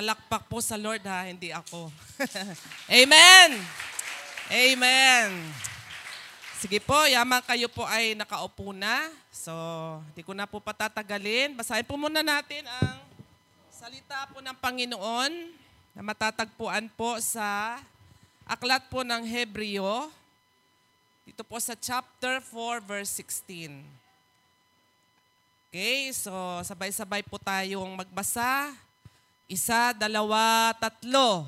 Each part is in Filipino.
Palakpak po sa Lord ha, hindi ako. Amen! Amen! Sige po, yaman kayo po ay nakaupo na. So, hindi ko na po patatagalin. Basahin po muna natin ang salita po ng Panginoon na matatagpuan po sa aklat po ng Hebreo. Dito po sa chapter 4, verse 16. Okay, so sabay-sabay po tayong magbasa. Isa, dalawa, tatlo.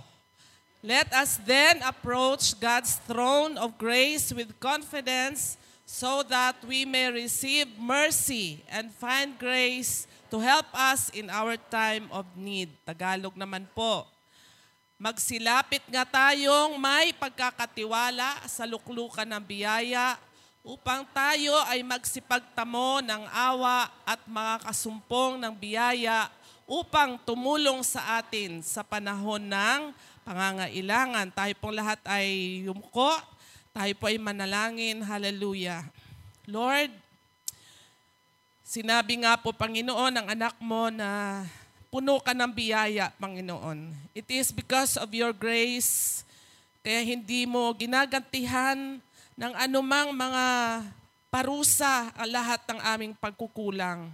Let us then approach God's throne of grace with confidence so that we may receive mercy and find grace to help us in our time of need. Tagalog naman po. Magsilapit nga tayong may pagkakatiwala sa luklukan ng biyaya upang tayo ay magsipagtamo ng awa at mga kasumpong ng biyaya upang tumulong sa atin sa panahon ng pangangailangan. Tayo pong lahat ay yumko, tayo po ay manalangin. Hallelujah. Lord, sinabi nga po Panginoon ng anak mo na puno ka ng biyaya, Panginoon. It is because of your grace, kaya hindi mo ginagantihan ng anumang mga parusa ang lahat ng aming pagkukulang.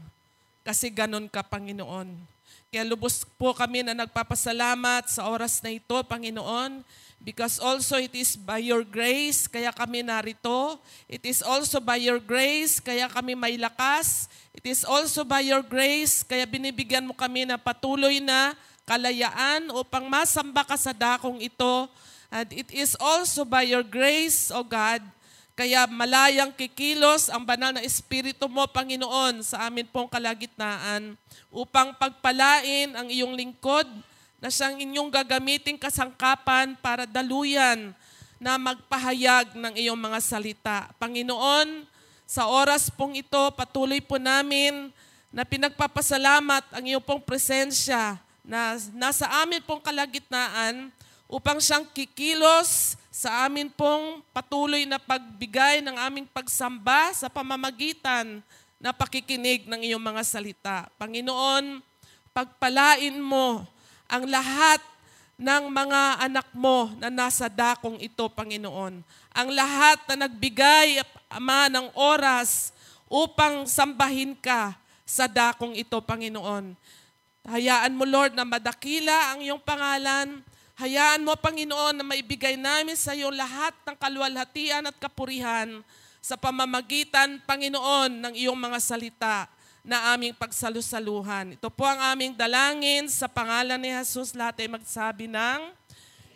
Kasi ganon ka, Panginoon. Kaya lubos po kami na nagpapasalamat sa oras na ito, Panginoon, because also it is by your grace kaya kami narito. It is also by your grace kaya kami may lakas. It is also by your grace kaya binibigyan mo kami na patuloy na kalayaan upang masamba ka sa dakong ito And it is also by your grace, O God, kaya malayang kikilos ang banal na Espiritu mo, Panginoon, sa amin pong kalagitnaan upang pagpalain ang iyong lingkod na siyang inyong gagamitin kasangkapan para daluyan na magpahayag ng iyong mga salita. Panginoon, sa oras pong ito, patuloy po namin na pinagpapasalamat ang iyong pong presensya na nasa amin pong kalagitnaan upang siyang kikilos sa amin pong patuloy na pagbigay ng aming pagsamba sa pamamagitan na pakikinig ng iyong mga salita. Panginoon, pagpalain mo ang lahat ng mga anak mo na nasa dakong ito, Panginoon. Ang lahat na nagbigay, Ama, ng oras upang sambahin ka sa dakong ito, Panginoon. Hayaan mo, Lord, na madakila ang iyong pangalan, Hayaan mo, Panginoon, na maibigay namin sa iyo lahat ng kaluwalhatian at kapurihan sa pamamagitan, Panginoon, ng iyong mga salita na aming pagsalusaluhan. Ito po ang aming dalangin sa pangalan ni Jesus. Lahat ay magsabi ng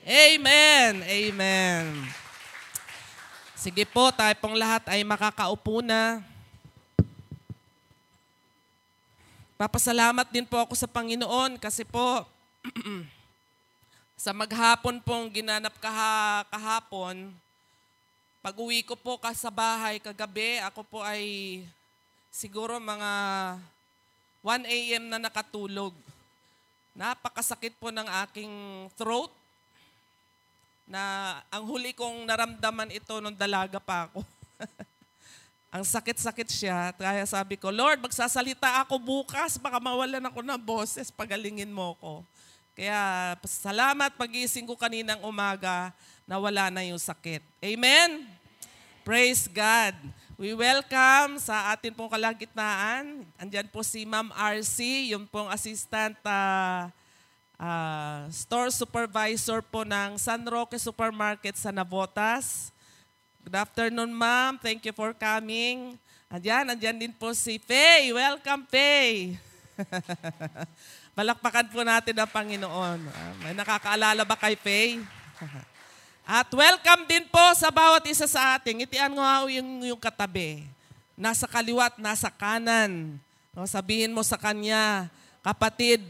Amen. Amen. Sige po, tayo pong lahat ay makakaupo na. Papasalamat din po ako sa Panginoon kasi po Sa maghapon pong ginanap kaha, kahapon, pag uwi ko po ka sa bahay kagabi, ako po ay siguro mga 1 a.m. na nakatulog. Napakasakit po ng aking throat na ang huli kong naramdaman ito nung dalaga pa ako. ang sakit-sakit siya. Kaya sabi ko, Lord, magsasalita ako bukas, baka mawalan ako ng boses, pagalingin mo ko. Kaya salamat pagising ko kaninang umaga na wala na yung sakit. Amen? Praise God. We welcome sa atin pong kalagitnaan. Andyan po si Ma'am RC, yung pong assistant uh, uh, store supervisor po ng San Roque Supermarket sa Navotas. Good afternoon, ma'am. Thank you for coming. Andyan, andyan din po si Faye. Welcome, Faye. Balakpakan po natin ang Panginoon. Uh, may nakakaalala ba kay Faye? At welcome din po sa bawat isa sa ating. Itian nga yung, yung katabi. Nasa kaliwat, nasa kanan. No, sabihin mo sa kanya, kapatid,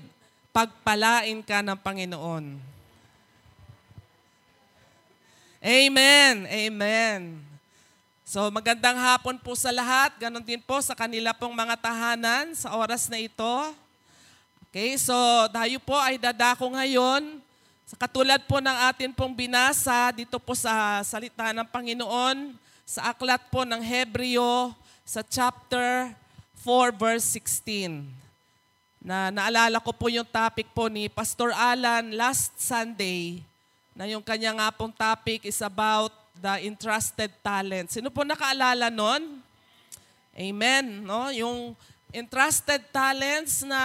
pagpalain ka ng Panginoon. Amen. Amen. So magandang hapon po sa lahat. Ganon din po sa kanila pong mga tahanan sa oras na ito. Okay, so tayo po ay dadako ngayon sa katulad po ng atin pong binasa dito po sa salita ng Panginoon sa aklat po ng Hebreo sa chapter 4 verse 16. na naalala ko po yung topic po ni Pastor Alan last Sunday na yung kanya nga pong topic is about the entrusted talent. Sino po nakaalala nun? Amen. No? Yung entrusted talents na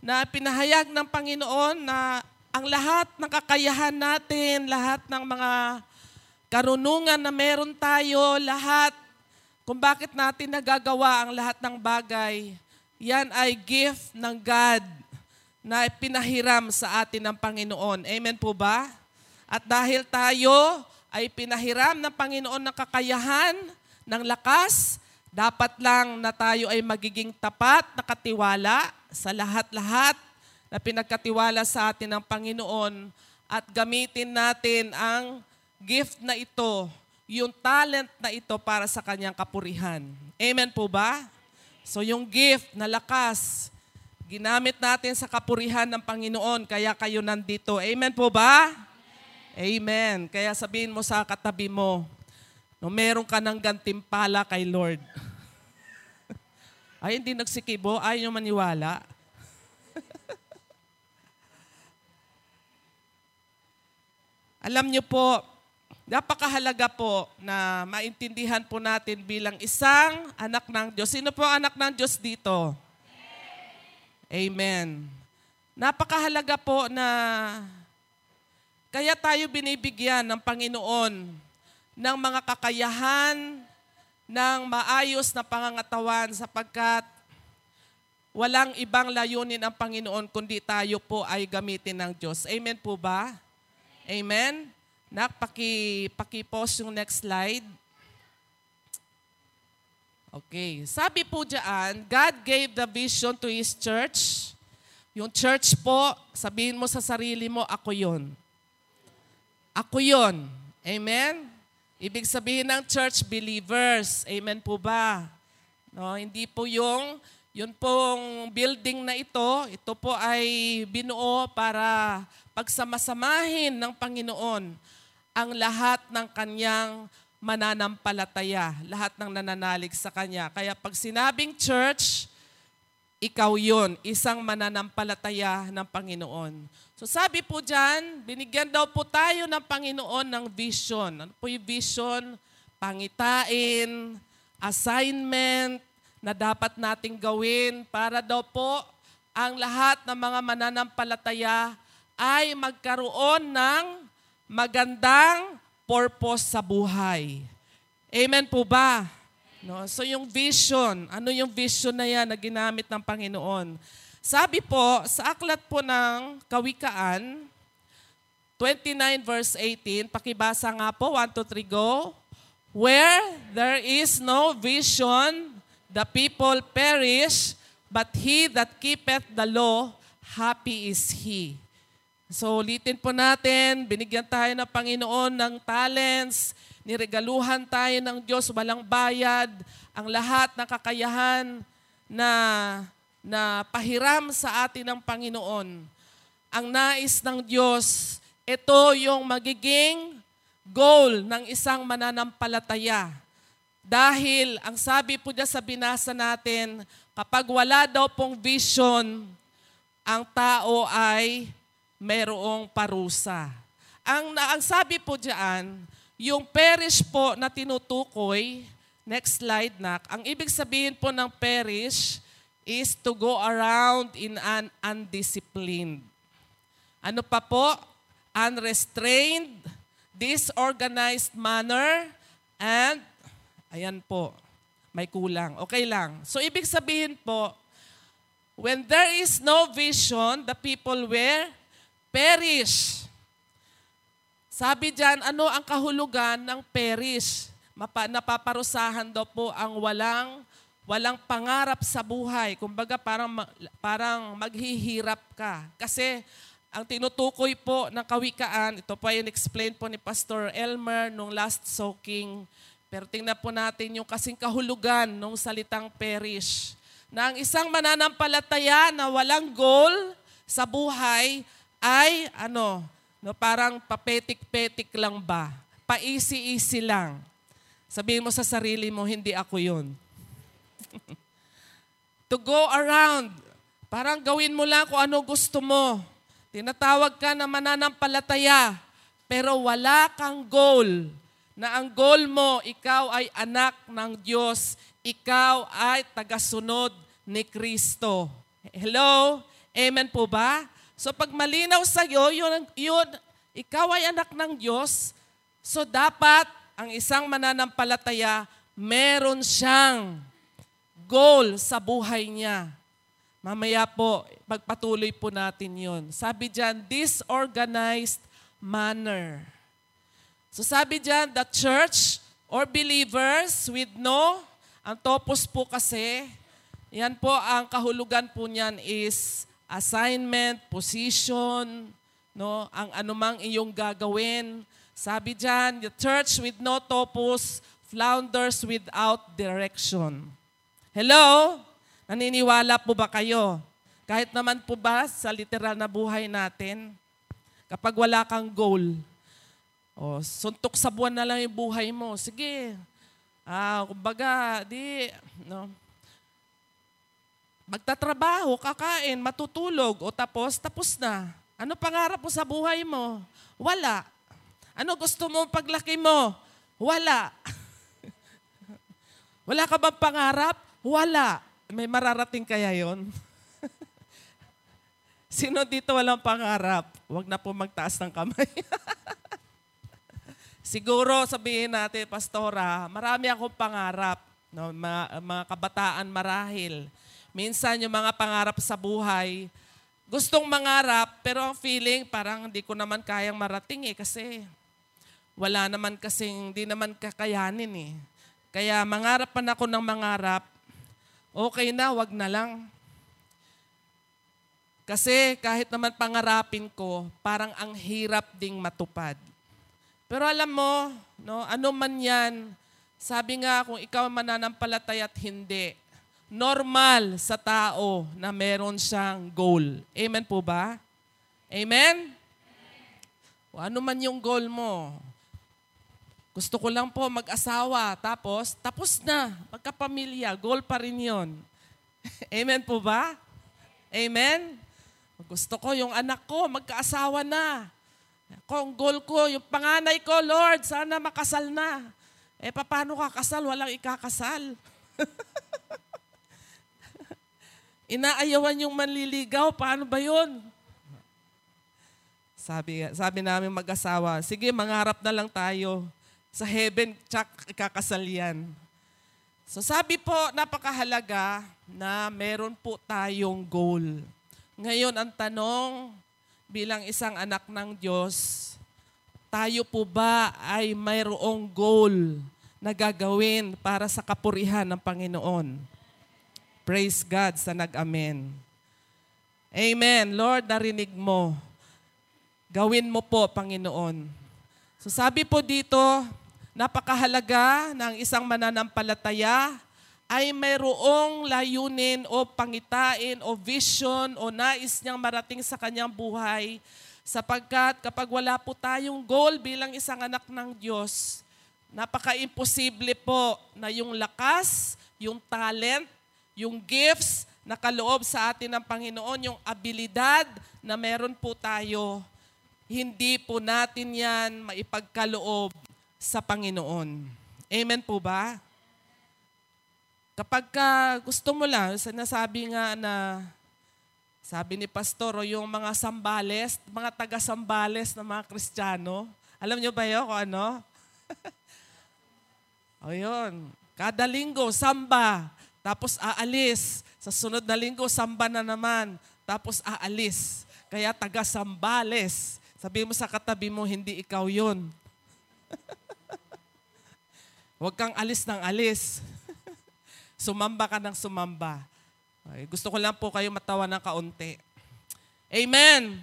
na pinahayag ng Panginoon na ang lahat ng kakayahan natin, lahat ng mga karunungan na meron tayo, lahat kung bakit natin nagagawa ang lahat ng bagay, yan ay gift ng God na pinahiram sa atin ng Panginoon. Amen po ba? At dahil tayo ay pinahiram ng Panginoon ng kakayahan, ng lakas, dapat lang na tayo ay magiging tapat, nakatiwala sa lahat-lahat na pinagkatiwala sa atin ng Panginoon at gamitin natin ang gift na ito, yung talent na ito para sa kanyang kapurihan. Amen po ba? So yung gift na lakas, ginamit natin sa kapurihan ng Panginoon, kaya kayo nandito. Amen po ba? Amen. Kaya sabihin mo sa katabi mo, no, meron ka ng gantimpala kay Lord. Ay, hindi nagsikibo, ayaw nyo maniwala. Alam niyo po, Napakahalaga po na maintindihan po natin bilang isang anak ng Diyos. Sino po anak ng Diyos dito? Amen. Napakahalaga po na kaya tayo binibigyan ng Panginoon ng mga kakayahan, ng maayos na pangangatawan sapagkat walang ibang layunin ang Panginoon kundi tayo po ay gamitin ng Diyos. Amen po ba? Amen? Nak, paki, paki-post yung next slide. Okay. Sabi po dyan, God gave the vision to His church. Yung church po, sabihin mo sa sarili mo, ako yon. Ako yon. Amen? Ibig sabihin ng church believers. Amen po ba? No, hindi po yung yun pong building na ito, ito po ay binuo para pagsamasamahin ng Panginoon ang lahat ng kanyang mananampalataya, lahat ng nananalig sa kanya. Kaya pag sinabing church, ikaw yon, isang mananampalataya ng Panginoon. So sabi po dyan, binigyan daw po tayo ng Panginoon ng vision. Ano po yung vision? Pangitain, assignment na dapat nating gawin para daw po ang lahat ng mga mananampalataya ay magkaroon ng magandang purpose sa buhay. Amen po ba? No? So yung vision, ano yung vision na yan na ginamit ng Panginoon? Sabi po, sa aklat po ng Kawikaan, 29 verse 18, pakibasa nga po, 1, 2, 3, go. Where there is no vision, the people perish, but he that keepeth the law, happy is he. So ulitin po natin, binigyan tayo ng Panginoon ng talents, niregaluhan tayo ng Diyos, walang bayad, ang lahat ng kakayahan na, na pahiram sa atin ng Panginoon. Ang nais ng Diyos, ito yung magiging goal ng isang mananampalataya. Dahil ang sabi po niya sa binasa natin, kapag wala daw pong vision, ang tao ay mayroong parusa. Ang, ang sabi po diyan, yung perish po na tinutukoy, next slide na, ang ibig sabihin po ng perish is to go around in an undisciplined. Ano pa po? Unrestrained, disorganized manner, and, ayan po, may kulang. Okay lang. So, ibig sabihin po, when there is no vision, the people were perish. Sabi diyan, ano ang kahulugan ng perish? Mapa, napaparusahan daw po ang walang walang pangarap sa buhay. Kumbaga parang parang maghihirap ka. Kasi ang tinutukoy po ng kawikaan, ito po yung explain po ni Pastor Elmer nung last soaking. Pero tingnan po natin yung kasing kahulugan ng salitang perish. Na ang isang mananampalataya na walang goal sa buhay ay ano, no, parang papetik-petik lang ba? Paisi-isi lang. Sabihin mo sa sarili mo, hindi ako yun. to go around, Parang gawin mo lang kung ano gusto mo. Tinatawag ka na mananampalataya, pero wala kang goal. Na ang goal mo, ikaw ay anak ng Diyos. Ikaw ay tagasunod ni Kristo. Hello? Amen po ba? So pag malinaw sa iyo, yun, yun, ikaw ay anak ng Diyos, so dapat ang isang mananampalataya, meron siyang goal sa buhay niya. Mamaya po, pagpatuloy po natin yon. Sabi dyan, disorganized manner. So sabi dyan, the church or believers with no, ang topos po kasi, yan po ang kahulugan po niyan is assignment, position, no, ang anumang iyong gagawin. Sabi dyan, the church with no topos, flounders without direction. Hello? Naniniwala po ba kayo? Kahit naman po ba sa literal na buhay natin, kapag wala kang goal, o suntok sa buwan na lang yung buhay mo, sige, ah, kumbaga, di, no, magtatrabaho, kakain, matutulog, o tapos, tapos na. Ano pangarap mo sa buhay mo? Wala. Ano gusto mo paglaki mo? Wala. Wala ka bang pangarap? Wala. May mararating kaya yon? Sino dito walang pangarap? Huwag na po magtaas ng kamay. Siguro sabihin natin, Pastora, marami akong pangarap. No, mga, mga kabataan marahil. Minsan yung mga pangarap sa buhay, gustong mangarap, pero ang feeling parang hindi ko naman kayang marating eh kasi wala naman kasing, hindi naman kakayanin eh. Kaya mangarap pa na ako ng mangarap, okay na, wag na lang. Kasi kahit naman pangarapin ko, parang ang hirap ding matupad. Pero alam mo, no, ano man yan, sabi nga kung ikaw mananampalataya at hindi, normal sa tao na meron siyang goal. Amen po ba? Amen? O ano man yung goal mo. Gusto ko lang po mag-asawa, tapos, tapos na, magkapamilya, goal pa rin yon. Amen po ba? Amen? Gusto ko yung anak ko, magkaasawa na. Kung goal ko, yung panganay ko, Lord, sana makasal na. Eh, paano kakasal? Walang ikakasal. Inaayawan yung manliligaw, paano ba yun? Sabi, sabi namin mag-asawa, sige, mangarap na lang tayo. Sa heaven, tsak, ikakasal yan. So sabi po, napakahalaga na meron po tayong goal. Ngayon, ang tanong, bilang isang anak ng Diyos, tayo po ba ay mayroong goal na gagawin para sa kapurihan ng Panginoon? Praise God sa nag-amen. Amen. Lord, narinig mo. Gawin mo po, Panginoon. So sabi po dito, napakahalaga ng isang mananampalataya ay mayroong layunin o pangitain o vision o nais niyang marating sa kanyang buhay sapagkat kapag wala po tayong goal bilang isang anak ng Diyos, napaka-imposible po na yung lakas, yung talent, yung gifts na kaloob sa atin ng Panginoon, yung abilidad na meron po tayo, hindi po natin yan maipagkaloob sa Panginoon. Amen po ba? Kapag ka gusto mo lang, sinasabi nga na, sabi ni Pastor, o yung mga sambales, mga taga-sambales ng mga Kristiyano, alam nyo ba yun kung ano? o yun, kada linggo, samba, tapos aalis. Sa sunod na linggo, samba na naman, tapos aalis. Kaya taga-sambales. Sabi mo sa katabi mo, hindi ikaw yun. Huwag kang alis ng alis. Sumamba ka ng sumamba. Okay, gusto ko lang po kayo matawa ng kaunti. Amen.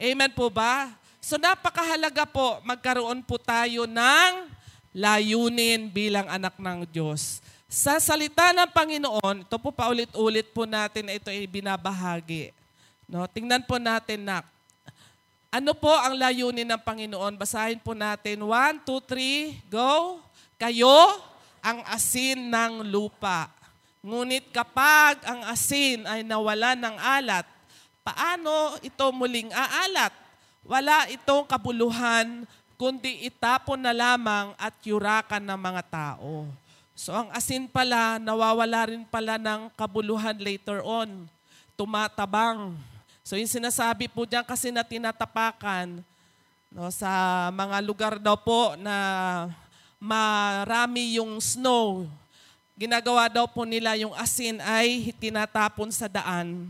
Amen po ba? So napakahalaga po, magkaroon po tayo ng layunin bilang anak ng Diyos. Sa salita ng Panginoon, ito po paulit-ulit po natin na ito ay binabahagi. No, tingnan po natin na ano po ang layunin ng Panginoon? Basahin po natin. One, two, three, go. Kayo ang asin ng lupa. Ngunit kapag ang asin ay nawala ng alat, paano ito muling aalat? Wala itong kabuluhan, kundi itapon na lamang at yurakan ng mga tao. So ang asin pala, nawawala rin pala ng kabuluhan later on. Tumatabang. So yung sinasabi po diyan kasi na tinatapakan no, sa mga lugar daw po na marami yung snow, ginagawa daw po nila yung asin ay tinatapon sa daan.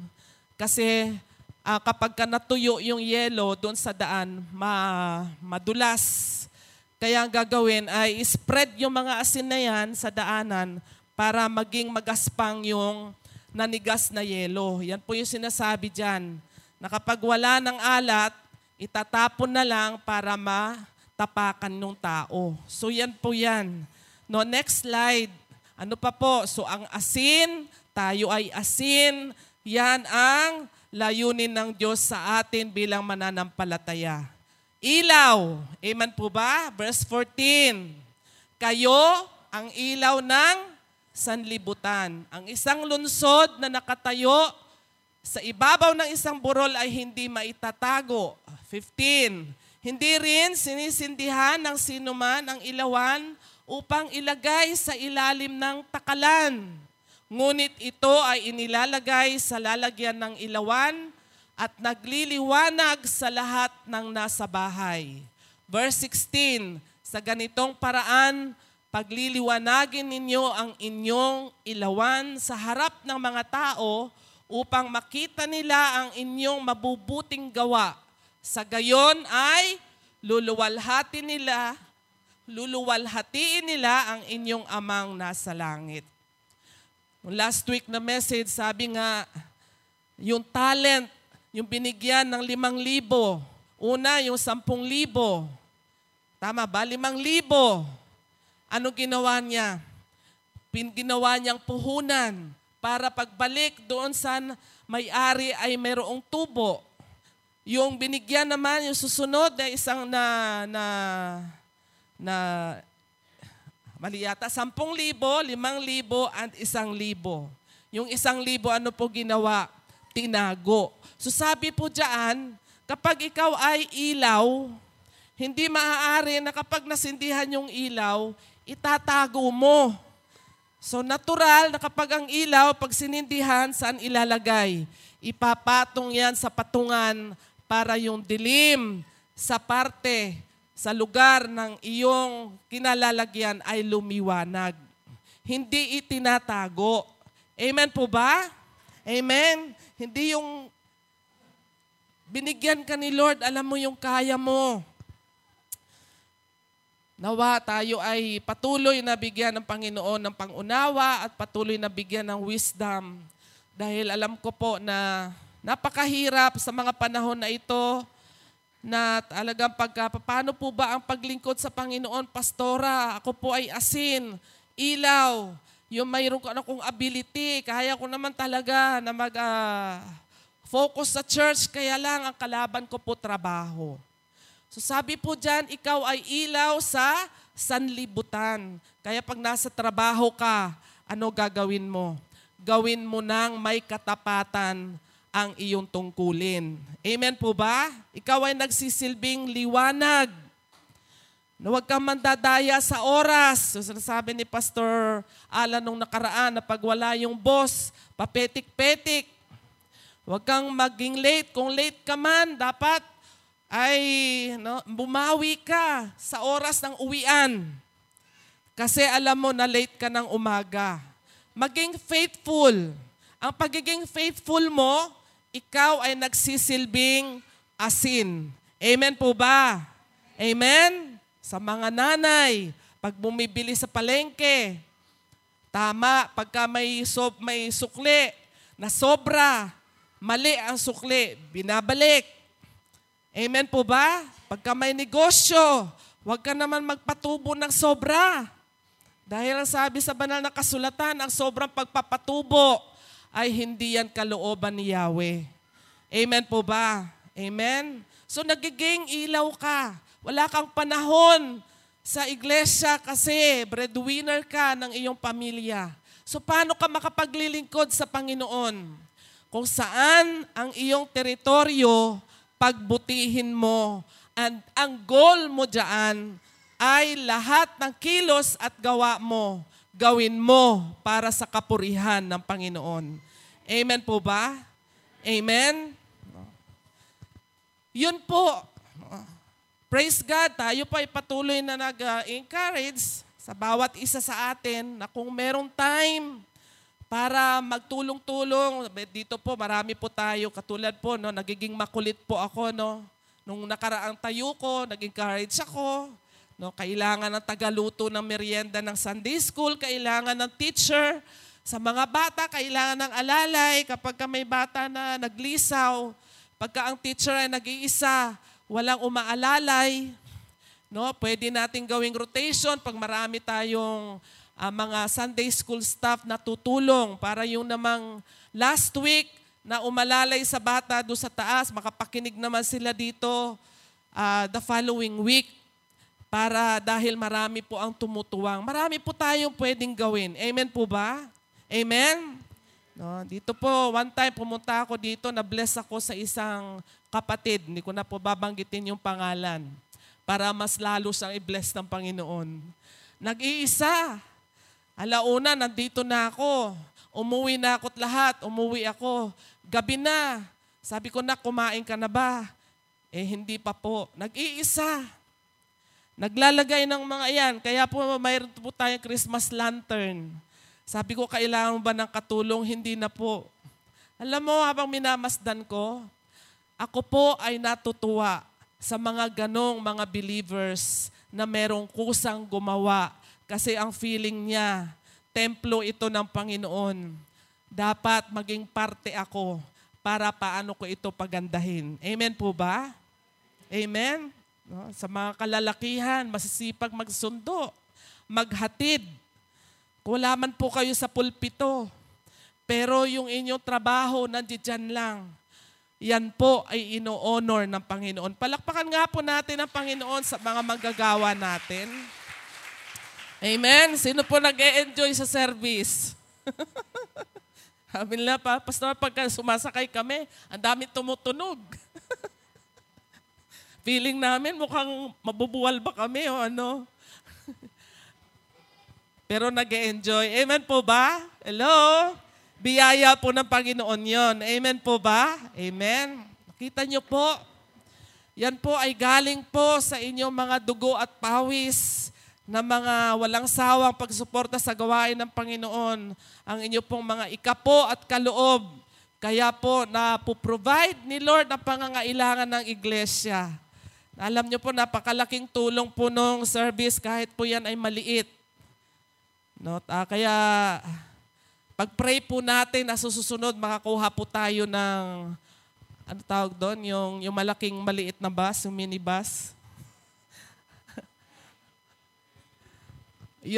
Kasi uh, kapag ka natuyo yung yelo doon sa daan, ma, madulas. Kaya ang gagawin ay spread yung mga asin na yan sa daanan para maging magaspang yung nanigas na yelo. Yan po yung sinasabi dyan. Na kapag wala ng alat, itatapon na lang para matapakan ng tao. So yan po yan. No, next slide. Ano pa po? So ang asin, tayo ay asin. Yan ang layunin ng Diyos sa atin bilang mananampalataya. Ilaw. Amen po ba? Verse 14. Kayo ang ilaw ng sanlibutan. Ang isang lunsod na nakatayo sa ibabaw ng isang burol ay hindi maitatago. 15. Hindi rin sinisindihan ng sinuman ang ilawan upang ilagay sa ilalim ng takalan. Ngunit ito ay inilalagay sa lalagyan ng ilawan at nagliliwanag sa lahat ng nasa bahay. Verse 16, sa ganitong paraan, pagliliwanagin ninyo ang inyong ilawan sa harap ng mga tao upang makita nila ang inyong mabubuting gawa. Sa gayon ay luluwalhati nila luluwalhatiin nila ang inyong amang nasa langit. Last week na message, sabi nga, yung talent, yung binigyan ng limang libo. Una, yung sampung libo. Tama ba? Limang libo. Ano ginawa niya? Ginawa niyang puhunan para pagbalik doon sa may-ari ay mayroong tubo. Yung binigyan naman, yung susunod ay isang na, na na mali yata, 10,000, 5,000, and 1,000. Yung 1,000, ano po ginawa? Tinago. So sabi po dyan, kapag ikaw ay ilaw, hindi maaari na kapag nasindihan yung ilaw, itatago mo. So natural na kapag ang ilaw, pag sinindihan, saan ilalagay? Ipapatong yan sa patungan para yung dilim sa parte sa lugar ng iyong kinalalagyan ay lumiwanag. Hindi itinatago. Amen po ba? Amen? Hindi yung binigyan ka ni Lord, alam mo yung kaya mo. Nawa tayo ay patuloy na bigyan ng Panginoon ng pangunawa at patuloy na bigyan ng wisdom. Dahil alam ko po na napakahirap sa mga panahon na ito na talagang pagka, paano po ba ang paglingkod sa Panginoon, Pastora? Ako po ay asin, ilaw, yung mayroon ko ano kong ability, kaya ko naman talaga na mag uh, focus sa church, kaya lang ang kalaban ko po trabaho. So sabi po dyan, ikaw ay ilaw sa sanlibutan. Kaya pag nasa trabaho ka, ano gagawin mo? Gawin mo nang may katapatan ang iyong tungkulin. Amen po ba? Ikaw ay nagsisilbing liwanag. Na huwag kang mandadaya sa oras. So, sinasabi ni Pastor Alan nung nakaraan na pag wala yung boss, papetik-petik. Huwag kang maging late. Kung late ka man, dapat ay no, bumawi ka sa oras ng uwian. Kasi alam mo na late ka ng umaga. Maging faithful. Ang pagiging faithful mo, ikaw ay nagsisilbing asin. Amen po ba? Amen? Sa mga nanay, pag bumibili sa palengke, tama, pagka may, so, may sukli na sobra, mali ang sukli, binabalik. Amen po ba? Pagka may negosyo, huwag ka naman magpatubo ng sobra. Dahil ang sabi sa banal na kasulatan, ang sobrang pagpapatubo ay hindi yan kalooban ni Yahweh. Amen po ba? Amen? So nagiging ilaw ka. Wala kang panahon sa iglesia kasi breadwinner ka ng iyong pamilya. So paano ka makapaglilingkod sa Panginoon? Kung saan ang iyong teritoryo, pagbutihin mo. And ang goal mo dyan ay lahat ng kilos at gawa mo, gawin mo para sa kapurihan ng Panginoon. Amen po ba? Amen? Yun po. Praise God, tayo pa ay patuloy na nag-encourage sa bawat isa sa atin na kung merong time para magtulong-tulong, dito po marami po tayo, katulad po, no, nagiging makulit po ako, no, nung nakaraang tayo ko, nag-encourage ako, no, kailangan ng tagaluto ng merienda ng Sunday School, kailangan ng teacher, sa mga bata, kailangan ng alalay, kapag may bata na naglisaw, pagka ang teacher ay nag-iisa, walang umaalalay, no? Pwede nating gawing rotation pag marami tayong uh, mga Sunday school staff na tutulong para yung namang last week na umalalay sa bata do sa taas, makapakinig naman sila dito uh, the following week para dahil marami po ang tumutuwang. Marami po tayong pwedeng gawin. Amen po ba? Amen? No, dito po, one time pumunta ako dito, na-bless ako sa isang kapatid. Hindi ko na po babanggitin yung pangalan para mas lalo siyang i-bless ng Panginoon. Nag-iisa. Alauna, nandito na ako. Umuwi na ako't lahat. Umuwi ako. Gabi na. Sabi ko na, kumain ka na ba? Eh, hindi pa po. Nag-iisa. Naglalagay ng mga yan. Kaya po, mayroon po tayong Christmas lantern. Sabi ko, kailangan ba ng katulong? Hindi na po. Alam mo, habang minamasdan ko, ako po ay natutuwa sa mga ganong mga believers na merong kusang gumawa kasi ang feeling niya, templo ito ng Panginoon. Dapat maging parte ako para paano ko ito pagandahin. Amen po ba? Amen? No? Sa mga kalalakihan, masisipag magsundo, maghatid. Wala man po kayo sa pulpito, pero yung inyong trabaho nandiyan lang yan po ay ino-honor ng Panginoon. Palakpakan nga po natin ang Panginoon sa mga magagawa natin. Amen? Sino po nag enjoy sa service? Sabi nila pa, Pastor, pagka sumasakay kami, ang dami tumutunog. Feeling namin mukhang mabubuwal ba kami o ano. Pero nag enjoy Amen po ba? Hello? Biyaya po ng Panginoon yon. Amen po ba? Amen. Kita niyo po, yan po ay galing po sa inyong mga dugo at pawis na mga walang sawang pagsuporta sa gawain ng Panginoon. Ang inyo pong mga ikapo at kaloob. Kaya po na provide ni Lord ang pangangailangan ng iglesia. Alam niyo po, napakalaking tulong po nung service kahit po yan ay maliit. No? Uh, kaya pag-pray po natin na susunod, makakuha po tayo ng, ano tawag doon, yung, yung malaking maliit na bus, yung minibus.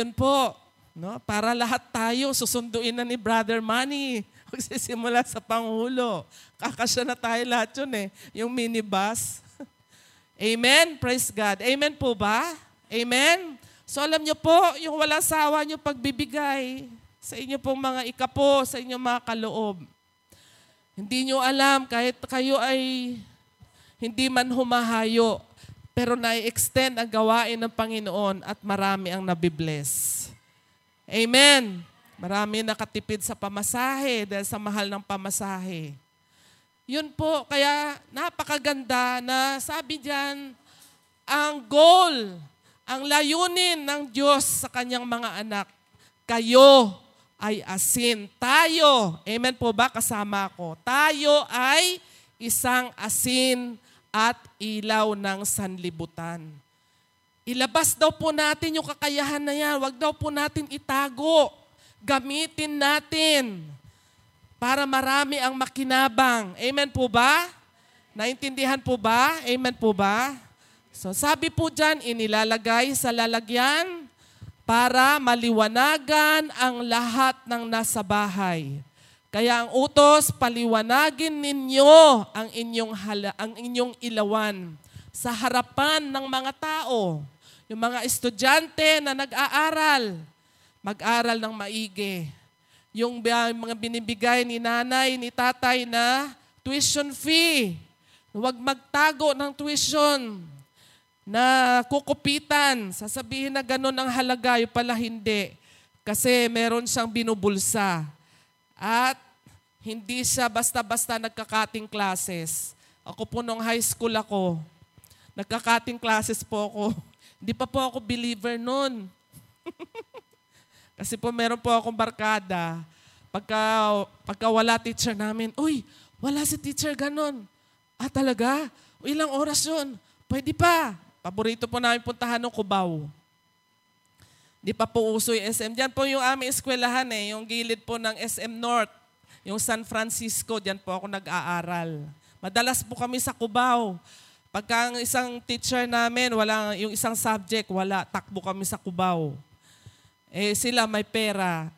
Yun po, no? para lahat tayo susunduin na ni Brother Manny. Magsisimula sa Pangulo. Kakasya na tayo lahat yun eh, yung minibus. Amen? Praise God. Amen po ba? Amen? So alam nyo po, yung walang sawa nyo pagbibigay, sa inyo pong mga ikapo, sa inyong mga kaloob. Hindi nyo alam, kahit kayo ay hindi man humahayo, pero na-extend ang gawain ng Panginoon at marami ang nabibless. Amen. Marami nakatipid sa pamasahe dahil sa mahal ng pamasahe. Yun po, kaya napakaganda na sabi diyan, ang goal, ang layunin ng Diyos sa kanyang mga anak, kayo ay asin. Tayo, amen po ba kasama ko? Tayo ay isang asin at ilaw ng sanlibutan. Ilabas daw po natin yung kakayahan na yan. Huwag daw po natin itago. Gamitin natin para marami ang makinabang. Amen po ba? Naintindihan po ba? Amen po ba? So sabi po dyan, inilalagay sa lalagyan para maliwanagan ang lahat ng nasa bahay. Kaya ang utos, paliwanagin ninyo ang inyong, hala, ang inyong ilawan sa harapan ng mga tao. Yung mga estudyante na nag-aaral, mag-aral ng maigi. yung mga binibigay ni nanay, ni tatay na tuition fee. Huwag magtago ng tuition na kukupitan. Sasabihin na ganun ang halaga, yung pala hindi. Kasi meron siyang binubulsa. At hindi siya basta-basta nagkakating classes. Ako po nung high school ako, nagkakating classes po ako. Hindi pa po ako believer noon. Kasi po meron po akong barkada. Pagka, pagka wala teacher namin, uy, wala si teacher ganon. Ah, talaga? Ilang oras yun? Pwede pa. Paborito po namin puntahan ng Cubao. Di pa po uso yung SM. Diyan po yung aming eskwelahan eh, yung gilid po ng SM North, yung San Francisco, diyan po ako nag-aaral. Madalas po kami sa Cubao. Pagka ang isang teacher namin, wala, yung isang subject, wala, takbo kami sa Cubao. Eh sila may pera.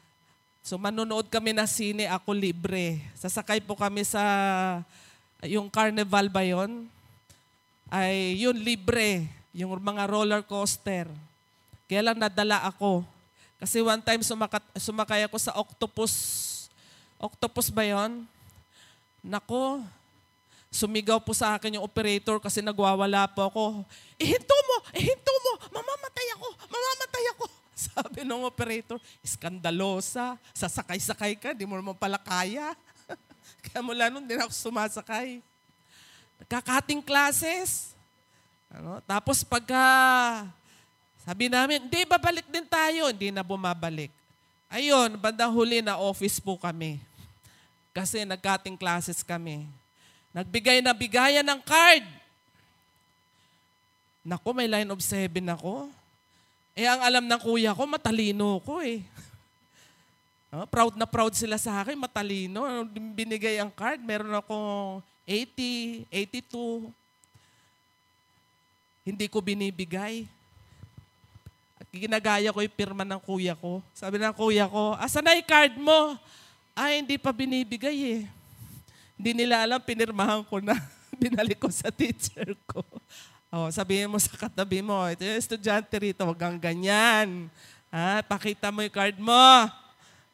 So manonood kami na sine, ako libre. Sasakay po kami sa, yung carnival ba yon? Ay yun, libre. Yung mga roller coaster. Kaya lang nadala ako. Kasi one time sumakat, sumakay ako sa octopus. Octopus ba yon? Nako, sumigaw po sa akin yung operator kasi nagwawala po ako. Ihinto mo! Ihinto mo! Mamamatay ako! Mamamatay ako! Sabi ng operator, iskandalosa, sasakay-sakay ka, di mo naman pala kaya. Kaya mula nun, din ako sumasakay. Nagkakating classes. Ano? Tapos pagka, sabi namin, hindi, babalik din tayo. Hindi na bumabalik. Ayun, bandang huli na office po kami. Kasi nagkating classes kami. Nagbigay na bigayan ng card. Nako, may line of seven ako. Eh, ang alam ng kuya ko, matalino ko eh. No, proud na proud sila sa akin, matalino. Binigay ang card, meron akong 80, 82. Hindi ko binibigay. Ginagaya ko yung pirma ng kuya ko. Sabi ng kuya ko, asan na yung card mo? Ay, hindi pa binibigay eh. Hindi nila alam, pinirmahan ko na. Binalik ko sa teacher ko. Oh, sabihin mo sa katabi mo, ito yung estudyante rito, wag kang ganyan. Ha? Pakita mo yung card mo.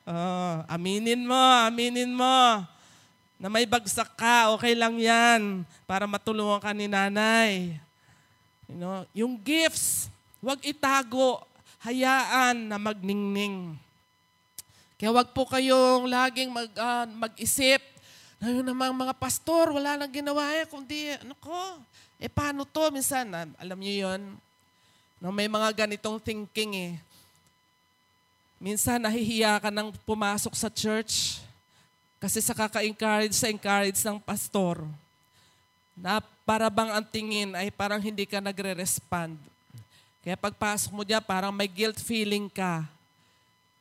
Oh, aminin mo, aminin mo. Na may bagsak ka, okay lang yan. Para matulungan ka ni nanay. You know, yung gifts, wag itago. Hayaan na magningning. Kaya wag po kayong laging mag, uh, mag-isip, ngayon namang mga pastor, wala nang ginawa eh, kundi, ano ko, eh paano to? Minsan, alam niyo yon no, may mga ganitong thinking eh. Minsan nahihiya ka nang pumasok sa church kasi sa kaka-encourage sa encourage ng pastor na para bang ang tingin ay parang hindi ka nagre-respond. Kaya pagpasok mo diyan, parang may guilt feeling ka.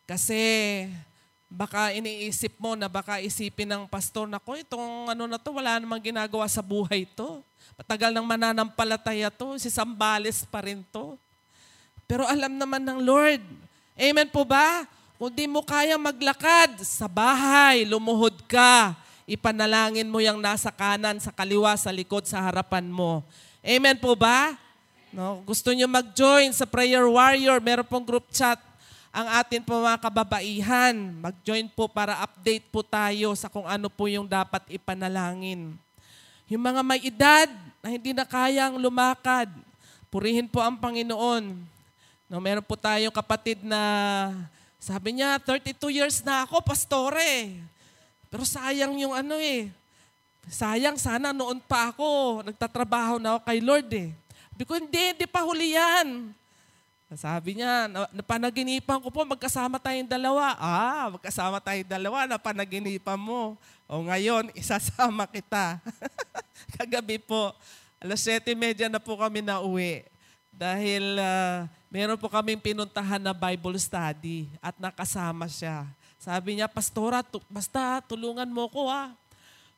Kasi baka iniisip mo na baka isipin ng pastor na ko, itong ano na to, wala namang ginagawa sa buhay to. Matagal nang mananampalataya to, si Sambales pa rin to. Pero alam naman ng Lord, amen po ba? Kung di mo kaya maglakad sa bahay, lumuhod ka, ipanalangin mo yung nasa kanan, sa kaliwa, sa likod, sa harapan mo. Amen po ba? No, gusto niyo mag-join sa Prayer Warrior, meron pong group chat ang atin po mga kababaihan. Mag-join po para update po tayo sa kung ano po yung dapat ipanalangin. Yung mga may edad na hindi na kayang lumakad, purihin po ang Panginoon. No, meron po tayong kapatid na sabi niya, 32 years na ako, pastore. Pero sayang yung ano eh. Sayang sana noon pa ako, nagtatrabaho na ako kay Lord eh. Sabi ko, hindi, hindi pa huli yan. Sabi niya, napanaginipan ko po, magkasama tayong dalawa. Ah, magkasama tayong dalawa, napanaginipan mo. O ngayon, isasama kita. Kagabi po, alas 7.30 na po kami na uwi. Dahil uh, meron po kaming pinuntahan na Bible study at nakasama siya. Sabi niya, Pastora, tu- basta tulungan mo ko ha.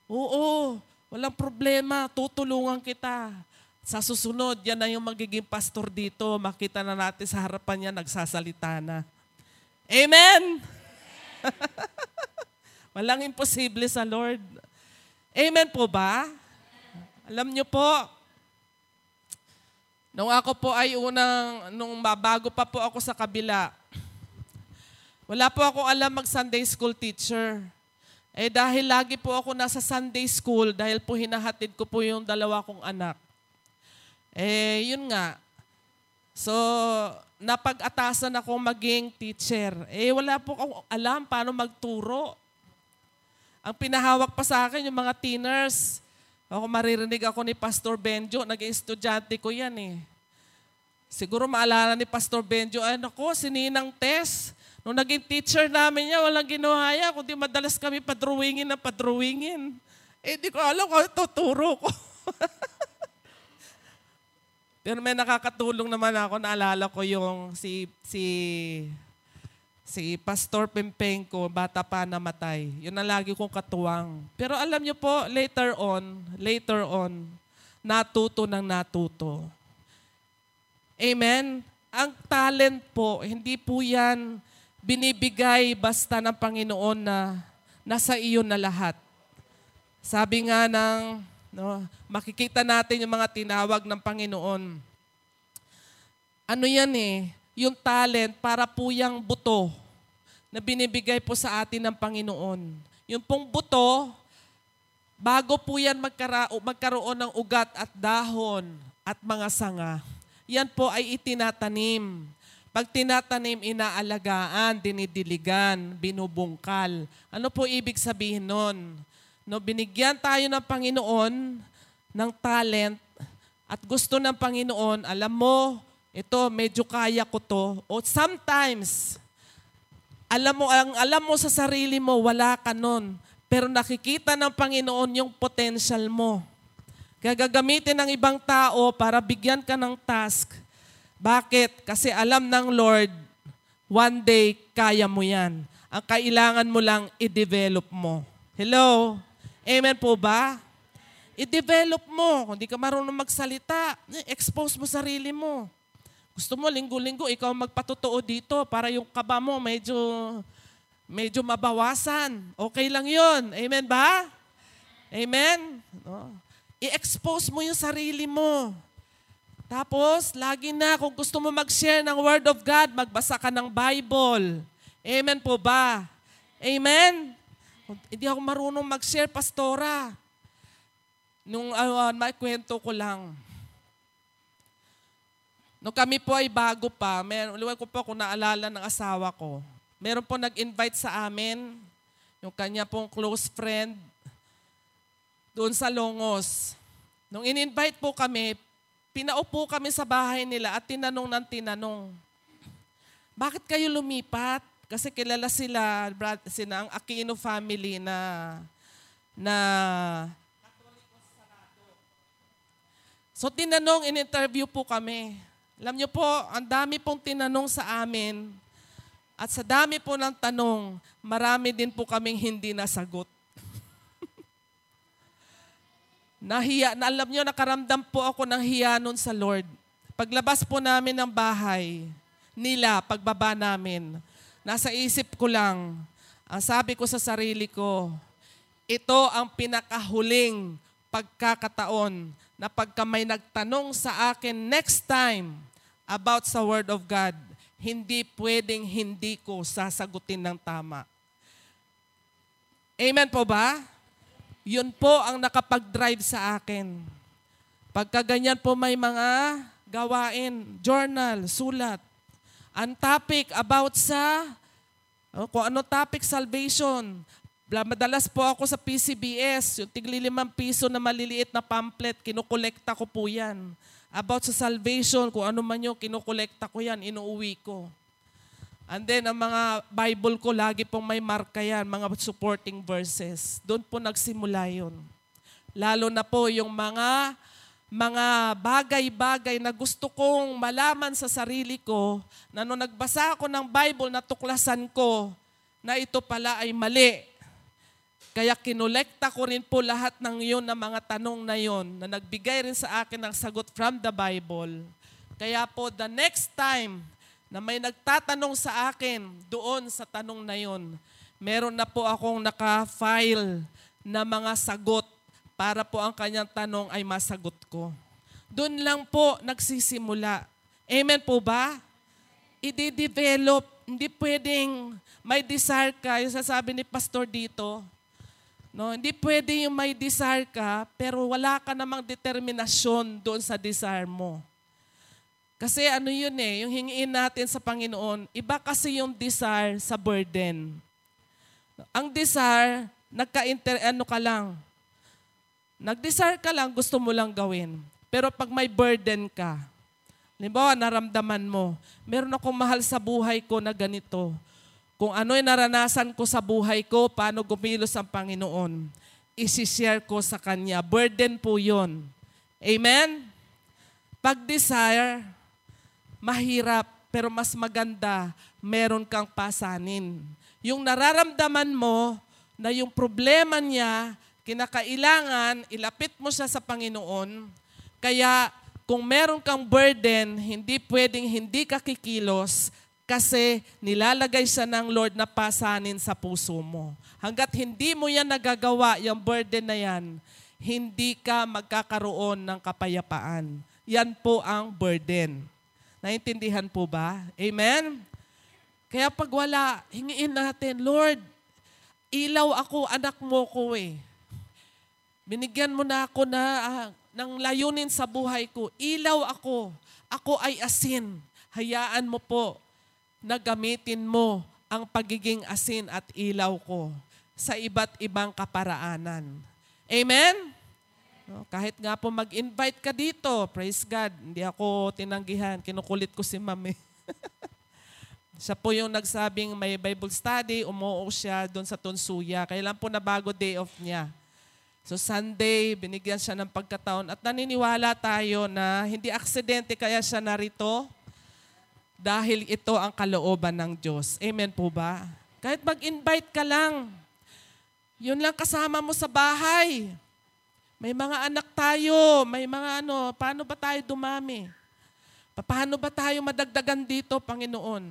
Oo, walang problema, tutulungan kita. Sa susunod, yan na yung magiging pastor dito. Makita na natin sa harapan niya, nagsasalita na. Amen! Walang imposible sa Lord. Amen po ba? Alam niyo po, nung ako po ay unang, nung bago pa po ako sa kabila, Wala po ako alam mag-Sunday school teacher. Eh dahil lagi po ako nasa Sunday school, dahil po hinahatid ko po yung dalawa kong anak. Eh, yun nga. So, napag-atasan ako maging teacher. Eh, wala po akong alam paano magturo. Ang pinahawak pa sa akin yung mga teeners. Ako maririnig ako ni Pastor Benjo, naging estudyante ko yan eh. Siguro maalala ni Pastor Benjo, ay nako, sininang test. Nung naging teacher namin niya, walang ginawa niya, kundi madalas kami padrawingin na padrawingin. Eh, di ko alam kung ano tuturo ko. Pero may nakakatulong naman ako, naalala ko yung si, si, si Pastor Pempenko, bata pa namatay. Yun ang lagi kong katuwang. Pero alam niyo po, later on, later on, natuto ng natuto. Amen? Ang talent po, hindi po yan binibigay basta ng Panginoon na nasa iyo na lahat. Sabi nga ng, no, makikita natin yung mga tinawag ng Panginoon. Ano yan eh, yung talent para po yung buto na binibigay po sa atin ng Panginoon. Yung pong buto, bago po yan magkara- magkaroon ng ugat at dahon at mga sanga, yan po ay itinatanim pag tinatanim, inaalagaan, dinidiligan, binubungkal. Ano po ibig sabihin nun? No, binigyan tayo ng Panginoon ng talent at gusto ng Panginoon, alam mo, ito, medyo kaya ko to. O sometimes, alam mo, ang alam mo sa sarili mo, wala ka nun. Pero nakikita ng Panginoon yung potential mo. Kaya gagamitin ng ibang tao para bigyan ka ng task bakit? Kasi alam ng Lord, one day, kaya mo yan. Ang kailangan mo lang, i-develop mo. Hello? Amen po ba? I-develop mo. Kung di ka marunong magsalita, expose mo sarili mo. Gusto mo, linggo-linggo, ikaw magpatotoo dito para yung kaba mo medyo, medyo mabawasan. Okay lang yon Amen ba? Amen? No? I-expose mo yung sarili mo. Tapos, lagi na, kung gusto mo mag-share ng Word of God, magbasa ka ng Bible. Amen po ba? Amen? Hindi ako marunong mag-share, pastora. Nung uh, may kwento ko lang. Nung kami po ay bago pa, meron, liwan ko po kung naalala ng asawa ko. Meron po nag-invite sa amin, yung kanya pong close friend, doon sa Longos. Nung in-invite po kami, pinaupo kami sa bahay nila at tinanong ng tinanong, bakit kayo lumipat? Kasi kilala sila, brad, sila ang Aquino family na na So tinanong, in-interview po kami. Alam niyo po, ang dami pong tinanong sa amin. At sa dami po ng tanong, marami din po kaming hindi nasagot. Nahiya, na alam nyo, nakaramdam po ako ng hiya nun sa Lord. Paglabas po namin ng bahay, nila, pagbaba namin, nasa isip ko lang, ang sabi ko sa sarili ko, ito ang pinakahuling pagkakataon na pagka may nagtanong sa akin next time about sa Word of God, hindi pwedeng hindi ko sasagutin ng tama. Amen po ba? Yun po ang nakapag-drive sa akin. Pagka ganyan po may mga gawain, journal, sulat. Ang topic about sa, oh, kung ano topic, salvation. Madalas po ako sa PCBS, yung tigli limang piso na maliliit na pamphlet, kinukolekta ko po yan. About sa salvation, kung ano man yung kinukolekta ko yan, inuuwi ko. And then, ang mga Bible ko, lagi pong may marka yan, mga supporting verses. Doon po nagsimula yun. Lalo na po yung mga mga bagay-bagay na gusto kong malaman sa sarili ko na nung nagbasa ako ng Bible, natuklasan ko na ito pala ay mali. Kaya kinolekta ko rin po lahat ng yun na mga tanong na yon na nagbigay rin sa akin ng sagot from the Bible. Kaya po the next time na may nagtatanong sa akin doon sa tanong na yon, meron na po akong naka-file na mga sagot para po ang kanyang tanong ay masagot ko. Doon lang po nagsisimula. Amen po ba? I-develop hindi pwedeng may desire ka, yung sasabi ni pastor dito, no, hindi pwede yung may desire ka, pero wala ka namang determinasyon doon sa desire mo. Kasi ano yun eh, yung hingiin natin sa Panginoon, iba kasi yung desire sa burden. Ang desire, nagka-inter, ano ka lang, nag-desire ka lang, gusto mo lang gawin. Pero pag may burden ka, Halimbawa, naramdaman mo, meron akong mahal sa buhay ko na ganito. Kung ano yung naranasan ko sa buhay ko, paano gumilos ang Panginoon, isishare ko sa Kanya. Burden po yon. Amen? Pag-desire, mahirap, pero mas maganda, meron kang pasanin. Yung nararamdaman mo na yung problema niya, kinakailangan, ilapit mo siya sa Panginoon, kaya kung meron kang burden, hindi pwedeng hindi ka kikilos kasi nilalagay siya ng Lord na pasanin sa puso mo. Hanggat hindi mo yan nagagawa, yung burden na yan, hindi ka magkakaroon ng kapayapaan. Yan po ang burden. Naintindihan po ba? Amen? Kaya pag wala, hingiin natin, Lord, ilaw ako, anak mo ko eh. Binigyan mo na ako na ah, ng layunin sa buhay ko. Ilaw ako. Ako ay asin. Hayaan mo po na gamitin mo ang pagiging asin at ilaw ko sa iba't ibang kaparaanan. Amen? No, kahit nga po mag-invite ka dito, praise God, hindi ako tinanggihan, kinukulit ko si mami. siya po yung nagsabing may Bible study, umuo siya doon sa Tunsuya. Kailan po na bago day off niya. So Sunday, binigyan siya ng pagkataon at naniniwala tayo na hindi aksidente kaya siya narito dahil ito ang kalooban ng Diyos. Amen po ba? Kahit mag-invite ka lang, yun lang kasama mo sa bahay. May mga anak tayo, may mga ano, paano ba tayo dumami? Paano ba tayo madagdagan dito, Panginoon?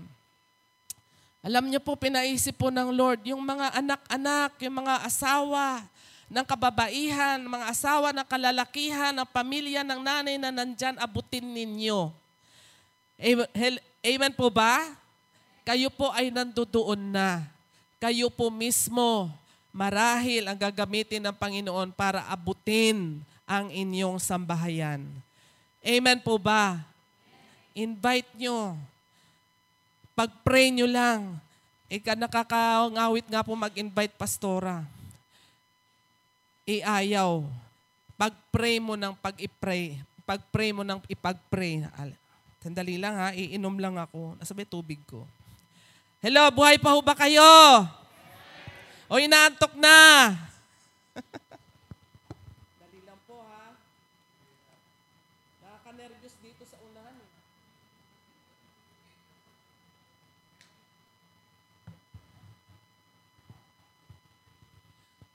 Alam niyo po, pinaisip po ng Lord, yung mga anak-anak, yung mga asawa, ng kababaihan, mga asawa ng kalalakihan, ng pamilya ng nanay na nandyan, abutin ninyo. Amen po ba? Kayo po ay nandoon na. Kayo po mismo, marahil ang gagamitin ng Panginoon para abutin ang inyong sambahayan. Amen po ba? Invite nyo. Pag-pray nyo lang. Ika nakakangawit nga po mag-invite pastora iayaw. Pag-pray mo ng pag-i-pray. Pag-pray mo ng ipag-pray. Sandali lang ha, iinom lang ako. Nasabay tubig ko. Hello, buhay pa ho ba kayo? O inaantok na? Dali lang po ha. Nakaka-nervous dito sa unahan. Eh.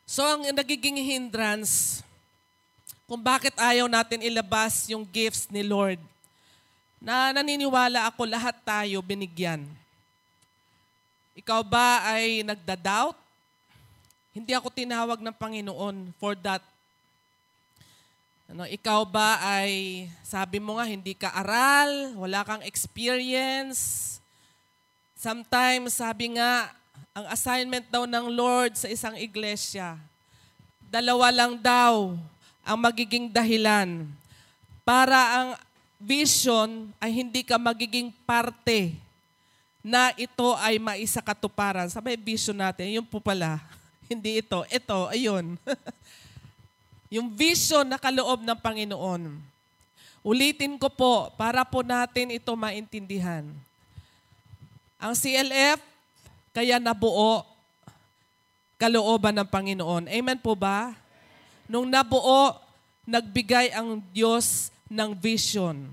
So ang nagiging hindrance, kung bakit ayaw natin ilabas yung gifts ni Lord, na naniniwala ako lahat tayo binigyan. Ikaw ba ay nagda-doubt? Hindi ako tinawag ng Panginoon for that. Ano, ikaw ba ay, sabi mo nga, hindi ka aral, wala kang experience. Sometimes, sabi nga, ang assignment daw ng Lord sa isang iglesia, dalawa lang daw ang magiging dahilan para ang vision ay hindi ka magiging parte na ito ay maisakatuparan. Sabi vision natin, yun po pala. hindi ito. Ito, ayun. yung vision na kaloob ng Panginoon. Ulitin ko po para po natin ito maintindihan. Ang CLF kaya nabuo kalooban ng Panginoon. Amen po ba? Nung nabuo, nagbigay ang Diyos ng vision.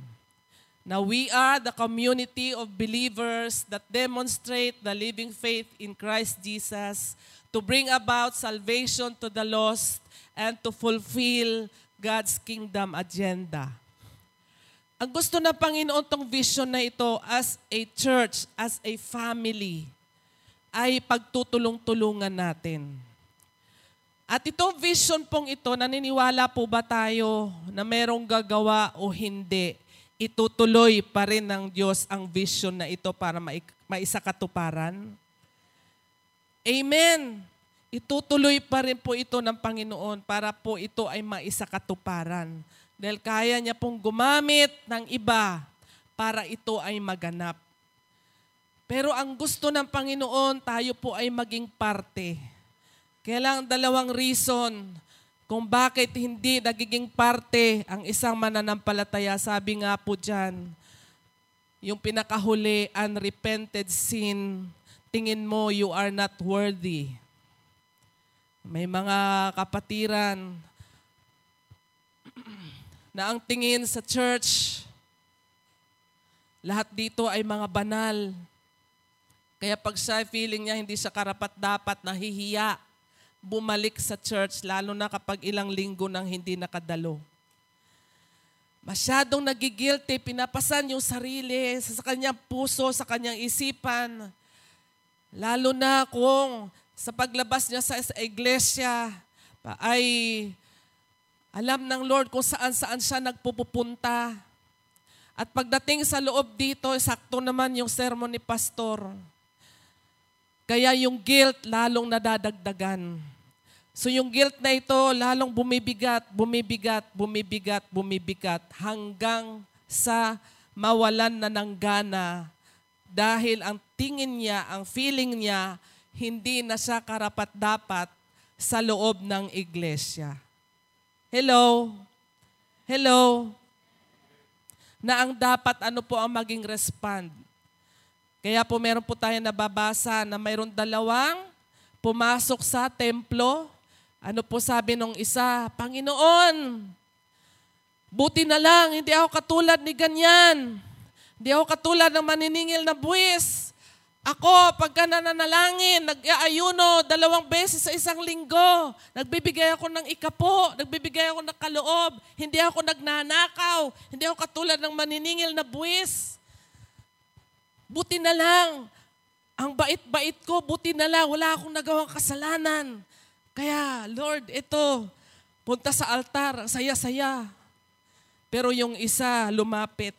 Now we are the community of believers that demonstrate the living faith in Christ Jesus to bring about salvation to the lost and to fulfill God's kingdom agenda. Ang gusto ng Panginoon tong vision na ito as a church, as a family, ay pagtutulong-tulungan natin. At itong vision pong ito, naniniwala po ba tayo na merong gagawa o hindi? Itutuloy pa rin ng Diyos ang vision na ito para maisakatuparan? Amen. Itutuloy pa rin po ito ng Panginoon para po ito ay maisakatuparan. Dahil kaya niya pong gumamit ng iba para ito ay maganap. Pero ang gusto ng Panginoon, tayo po ay maging parte. Kaya lang dalawang reason kung bakit hindi nagiging parte ang isang mananampalataya. Sabi nga po dyan, yung pinakahuli, unrepented sin, tingin mo you are not worthy. May mga kapatiran na ang tingin sa church, lahat dito ay mga banal. Kaya pag siya feeling niya hindi siya karapat dapat, nahihiya, bumalik sa church, lalo na kapag ilang linggo nang hindi nakadalo. Masyadong nagigilty, pinapasan yung sarili sa kanyang puso, sa kanyang isipan. Lalo na kung sa paglabas niya sa iglesia ay alam ng Lord kung saan-saan siya nagpupunta. At pagdating sa loob dito, sakto naman yung sermon ni pastor. Kaya yung guilt lalong nadadagdagan. So yung guilt na ito lalong bumibigat, bumibigat, bumibigat, bumibigat hanggang sa mawalan na ng gana dahil ang tingin niya, ang feeling niya, hindi na siya karapat-dapat sa loob ng iglesia. Hello? Hello? Na ang dapat ano po ang maging respond. Kaya po meron po tayo nababasa na mayroon dalawang pumasok sa templo. Ano po sabi nung isa? Panginoon, buti na lang, hindi ako katulad ni ganyan. Hindi ako katulad ng maniningil na buwis. Ako, pagka nananalangin, nag-aayuno dalawang beses sa isang linggo. Nagbibigay ako ng ikapo, nagbibigay ako ng kaloob. Hindi ako nagnanakaw, hindi ako katulad ng maniningil na buwis. Buti na lang, ang bait-bait ko, buti na lang, wala akong nagawang kasalanan. Kaya, Lord, ito, punta sa altar, saya-saya. Pero yung isa lumapit,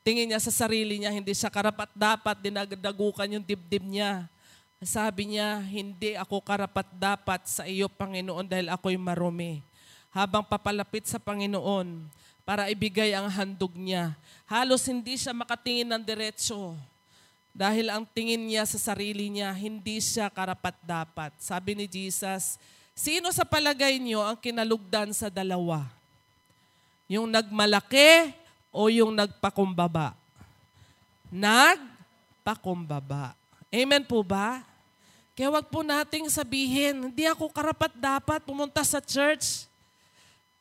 Tingin niya sa sarili niya, hindi siya karapat dapat, dinagdagukan yung dibdib niya. Sabi niya, hindi ako karapat dapat sa iyo, Panginoon, dahil ako'y marumi. Habang papalapit sa Panginoon, para ibigay ang handog niya. Halos hindi siya makatingin ng diretsyo. Dahil ang tingin niya sa sarili niya, hindi siya karapat dapat. Sabi ni Jesus, sino sa palagay niyo ang kinalugdan sa dalawa? Yung nagmalaki o yung nagpakumbaba? Nagpakumbaba. Amen po ba? Kaya wag po nating sabihin, hindi ako karapat dapat pumunta sa church.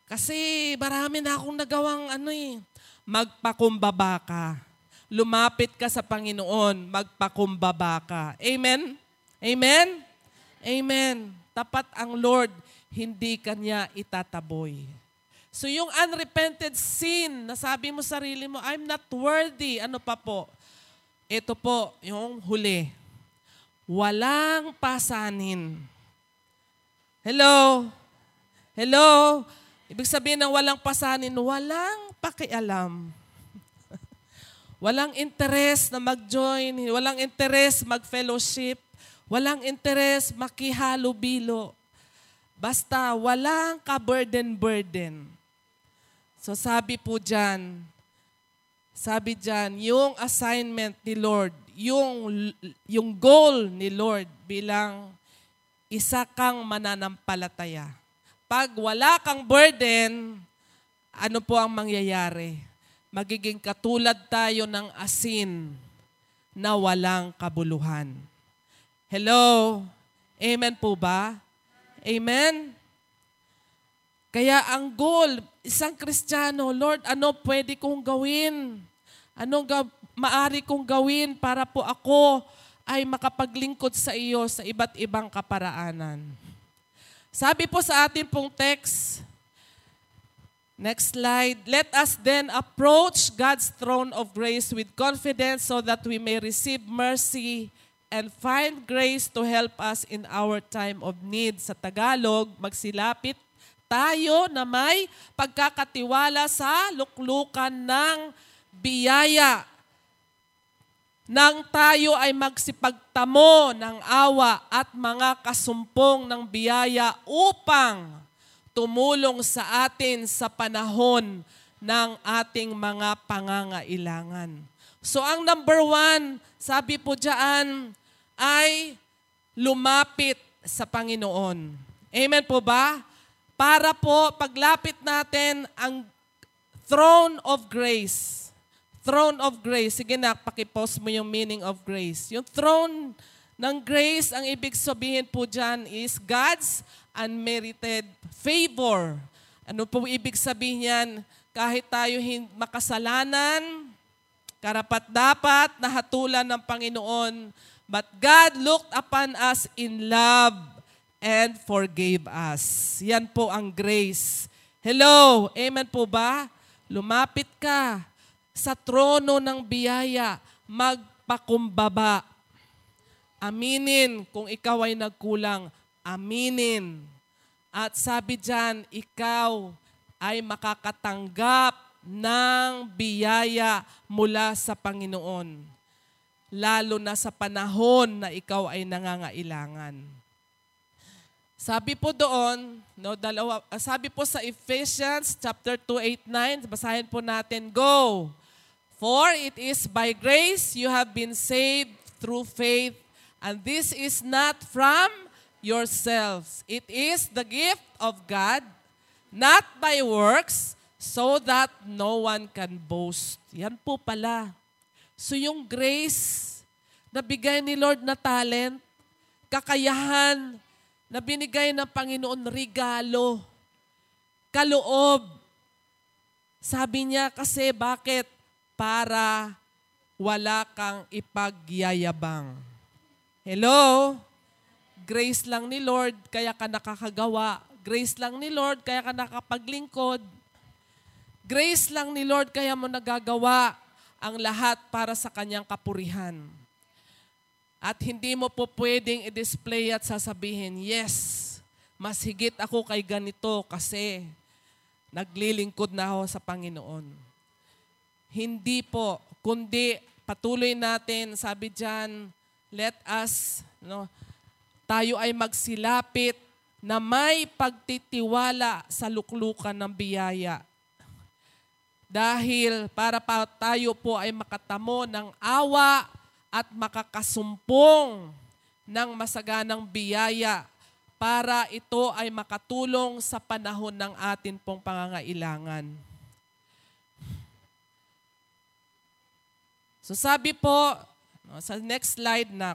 Kasi marami na akong nagawang ano eh. Magpakumbaba ka. Lumapit ka sa Panginoon, magpakumbaba ka. Amen? Amen? Amen. Tapat ang Lord, hindi kanya itataboy. So yung unrepented sin, nasabi mo sarili mo, I'm not worthy. Ano pa po? Ito po, yung huli. Walang pasanin. Hello? Hello? Ibig sabihin ng walang pasanin, walang pakialam. Walang interest na mag-join, walang interest mag-fellowship, walang interest makihalo-bilo. Basta walang ka-burden-burden. So sabi po dyan, sabi dyan, yung assignment ni Lord, yung, yung goal ni Lord bilang isa kang mananampalataya. Pag wala kang burden, ano po ang mangyayari? Magiging katulad tayo ng asin na walang kabuluhan. Hello? Amen po ba? Amen? Kaya ang goal, isang Kristiyano, Lord, ano pwede kong gawin? Anong ga- maari kong gawin para po ako ay makapaglingkod sa iyo sa iba't ibang kaparaanan? Sabi po sa atin pong text, next slide, let us then approach God's throne of grace with confidence so that we may receive mercy and find grace to help us in our time of need. Sa Tagalog, magsilapit tayo na may pagkakatiwala sa luklukan ng biyaya. nang tayo ay magsipagtamo ng awa at mga kasumpong ng biyaya upang tumulong sa atin sa panahon ng ating mga pangangailangan. So ang number one, sabi po dyan, ay lumapit sa Panginoon. Amen po ba? Para po paglapit natin ang throne of grace Throne of grace. Sige na, pakipost mo yung meaning of grace. Yung throne ng grace, ang ibig sabihin po dyan is God's unmerited favor. Ano po ibig sabihin yan? Kahit tayo makasalanan, karapat dapat nahatulan ng Panginoon, but God looked upon us in love and forgave us. Yan po ang grace. Hello, amen po ba? Lumapit ka sa trono ng biyaya, magpakumbaba. Aminin kung ikaw ay nagkulang. Aminin. At sabi diyan, ikaw ay makakatanggap ng biyaya mula sa Panginoon. Lalo na sa panahon na ikaw ay nangangailangan. Sabi po doon, no, dalawa, sabi po sa Ephesians chapter 2, 8, 9, basahin po natin, go. For it is by grace you have been saved through faith, and this is not from yourselves. It is the gift of God, not by works, so that no one can boast. Yan po pala. So yung grace na bigay ni Lord na talent, kakayahan na binigay ng Panginoon regalo, kaloob. Sabi niya kasi bakit? para wala kang ipagyayabang. Hello? Grace lang ni Lord, kaya ka nakakagawa. Grace lang ni Lord, kaya ka nakapaglingkod. Grace lang ni Lord, kaya mo nagagawa ang lahat para sa kanyang kapurihan. At hindi mo po pwedeng i-display at sasabihin, yes, mas higit ako kay ganito kasi naglilingkod na ako sa Panginoon. Hindi po, kundi patuloy natin, sabi diyan, let us, no, tayo ay magsilapit na may pagtitiwala sa luklukan ng biyaya. Dahil para pa tayo po ay makatamo ng awa at makakasumpong ng masaganang biyaya para ito ay makatulong sa panahon ng atin pong pangangailangan. So sabi po, sa next slide na,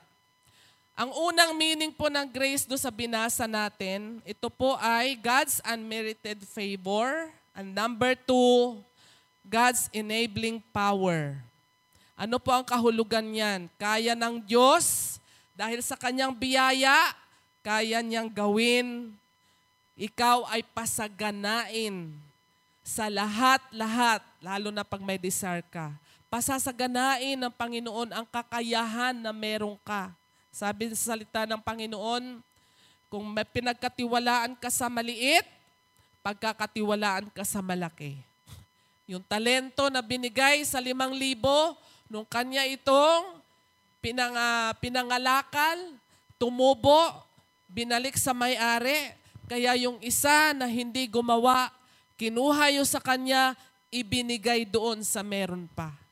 ang unang meaning po ng grace do sa binasa natin, ito po ay God's unmerited favor. And number two, God's enabling power. Ano po ang kahulugan niyan? Kaya ng Diyos, dahil sa kanyang biyaya, kaya niyang gawin, ikaw ay pasaganain sa lahat-lahat, lalo na pag may desire ka pasasaganain ng Panginoon ang kakayahan na meron ka. Sabi sa salita ng Panginoon, kung may pinagkatiwalaan ka sa maliit, pagkakatiwalaan ka sa malaki. Yung talento na binigay sa limang libo, nung kanya itong pinang, uh, pinangalakal, tumubo, binalik sa may-ari, kaya yung isa na hindi gumawa, kinuha yung sa kanya, ibinigay doon sa meron pa.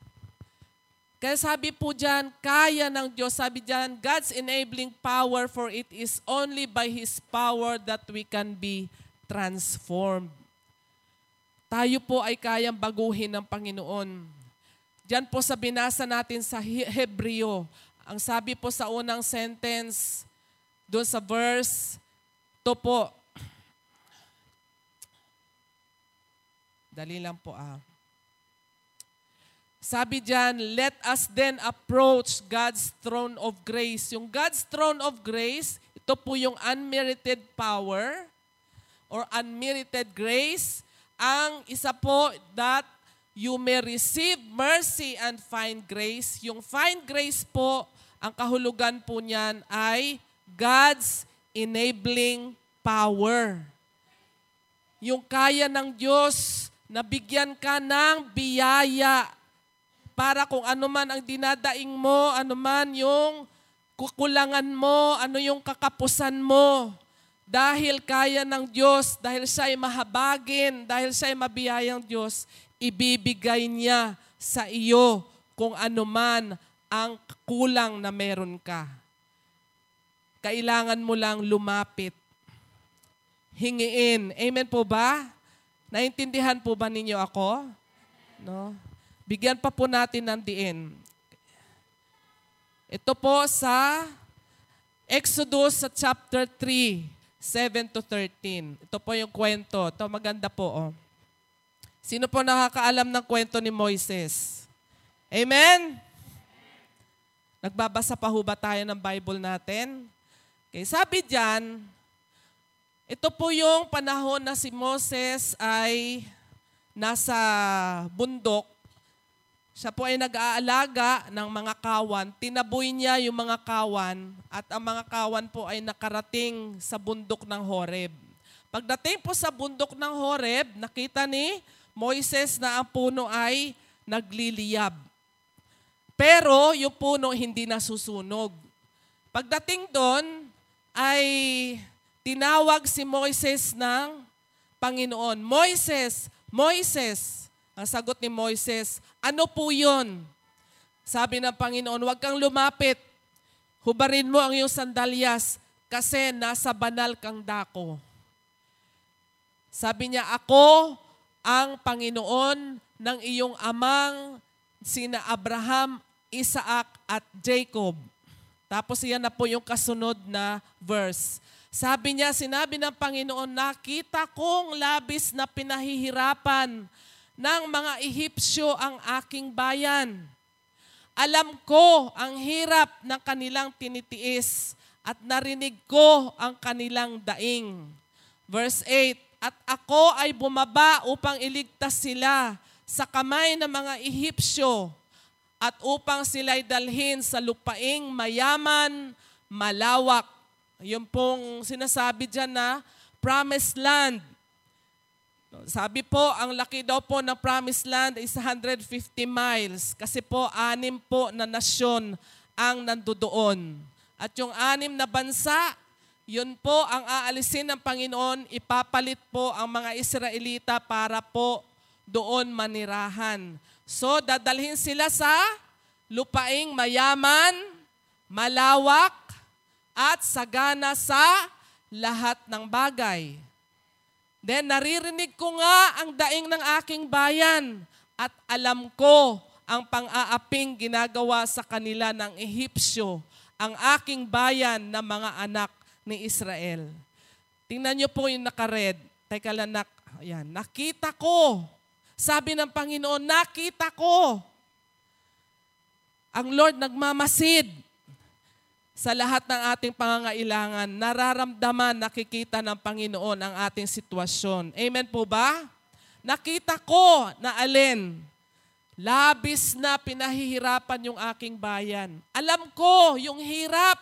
Kaya sabi po dyan, kaya ng Diyos. Sabi dyan, God's enabling power for it is only by His power that we can be transformed. Tayo po ay kayang baguhin ng Panginoon. Diyan po sa binasa natin sa Hebreo, ang sabi po sa unang sentence, doon sa verse, to po, dali lang po ah. Sabi diyan, let us then approach God's throne of grace. Yung God's throne of grace, ito po yung unmerited power or unmerited grace. Ang isa po that you may receive mercy and find grace. Yung find grace po, ang kahulugan po niyan ay God's enabling power. Yung kaya ng Diyos na bigyan ka ng biyaya para kung ano man ang dinadaing mo, ano man yung kukulangan mo, ano yung kakapusan mo. Dahil kaya ng Diyos, dahil siya ay mahabagin, dahil siya ay mabiyayang Diyos, ibibigay niya sa iyo kung ano man ang kulang na meron ka. Kailangan mo lang lumapit. Hingiin. Amen po ba? Naintindihan po ba ninyo ako? No? Bigyan pa po natin ng diin. Ito po sa Exodus sa chapter 3, 7 to 13. Ito po yung kwento. Ito maganda po. Oh. Sino po nakakaalam ng kwento ni Moises? Amen? Nagbabasa pa ho ba tayo ng Bible natin? Okay, sabi diyan, ito po yung panahon na si Moses ay nasa bundok. Siya po ay nag-aalaga ng mga kawan. Tinaboy niya yung mga kawan at ang mga kawan po ay nakarating sa bundok ng Horeb. Pagdating po sa bundok ng Horeb, nakita ni Moises na ang puno ay nagliliyab. Pero yung puno hindi nasusunog. Pagdating doon, ay tinawag si Moises ng Panginoon. Moises, Moises, ang sagot ni Moises, ano po yun? Sabi ng Panginoon, huwag kang lumapit. Hubarin mo ang iyong sandalyas kasi nasa banal kang dako. Sabi niya, ako ang Panginoon ng iyong amang sina Abraham, Isaac at Jacob. Tapos iyan na po yung kasunod na verse. Sabi niya, sinabi ng Panginoon, nakita kong labis na pinahihirapan ng mga Ehipsyo ang aking bayan. Alam ko ang hirap ng kanilang tinitiis at narinig ko ang kanilang daing. Verse 8, At ako ay bumaba upang iligtas sila sa kamay ng mga Ehipsyo at upang sila'y dalhin sa lupaing mayaman, malawak. Yung pong sinasabi dyan na promised land. Sabi po, ang laki daw po ng promised land is 150 miles kasi po anim po na nasyon ang nandoon. At yung anim na bansa, yun po ang aalisin ng Panginoon, ipapalit po ang mga Israelita para po doon manirahan. So, dadalhin sila sa lupaing mayaman, malawak, at sagana sa lahat ng bagay. Then naririnig ko nga ang daing ng aking bayan at alam ko ang pang-aaping ginagawa sa kanila ng Ehipsyo, ang aking bayan na mga anak ni Israel. Tingnan niyo po yung nakared. Teka lang, nak, ayan, nakita ko. Sabi ng Panginoon, nakita ko. Ang Lord nagmamasid sa lahat ng ating pangangailangan, nararamdaman, nakikita ng Panginoon ang ating sitwasyon. Amen po ba? Nakita ko na alin, labis na pinahihirapan yung aking bayan. Alam ko yung hirap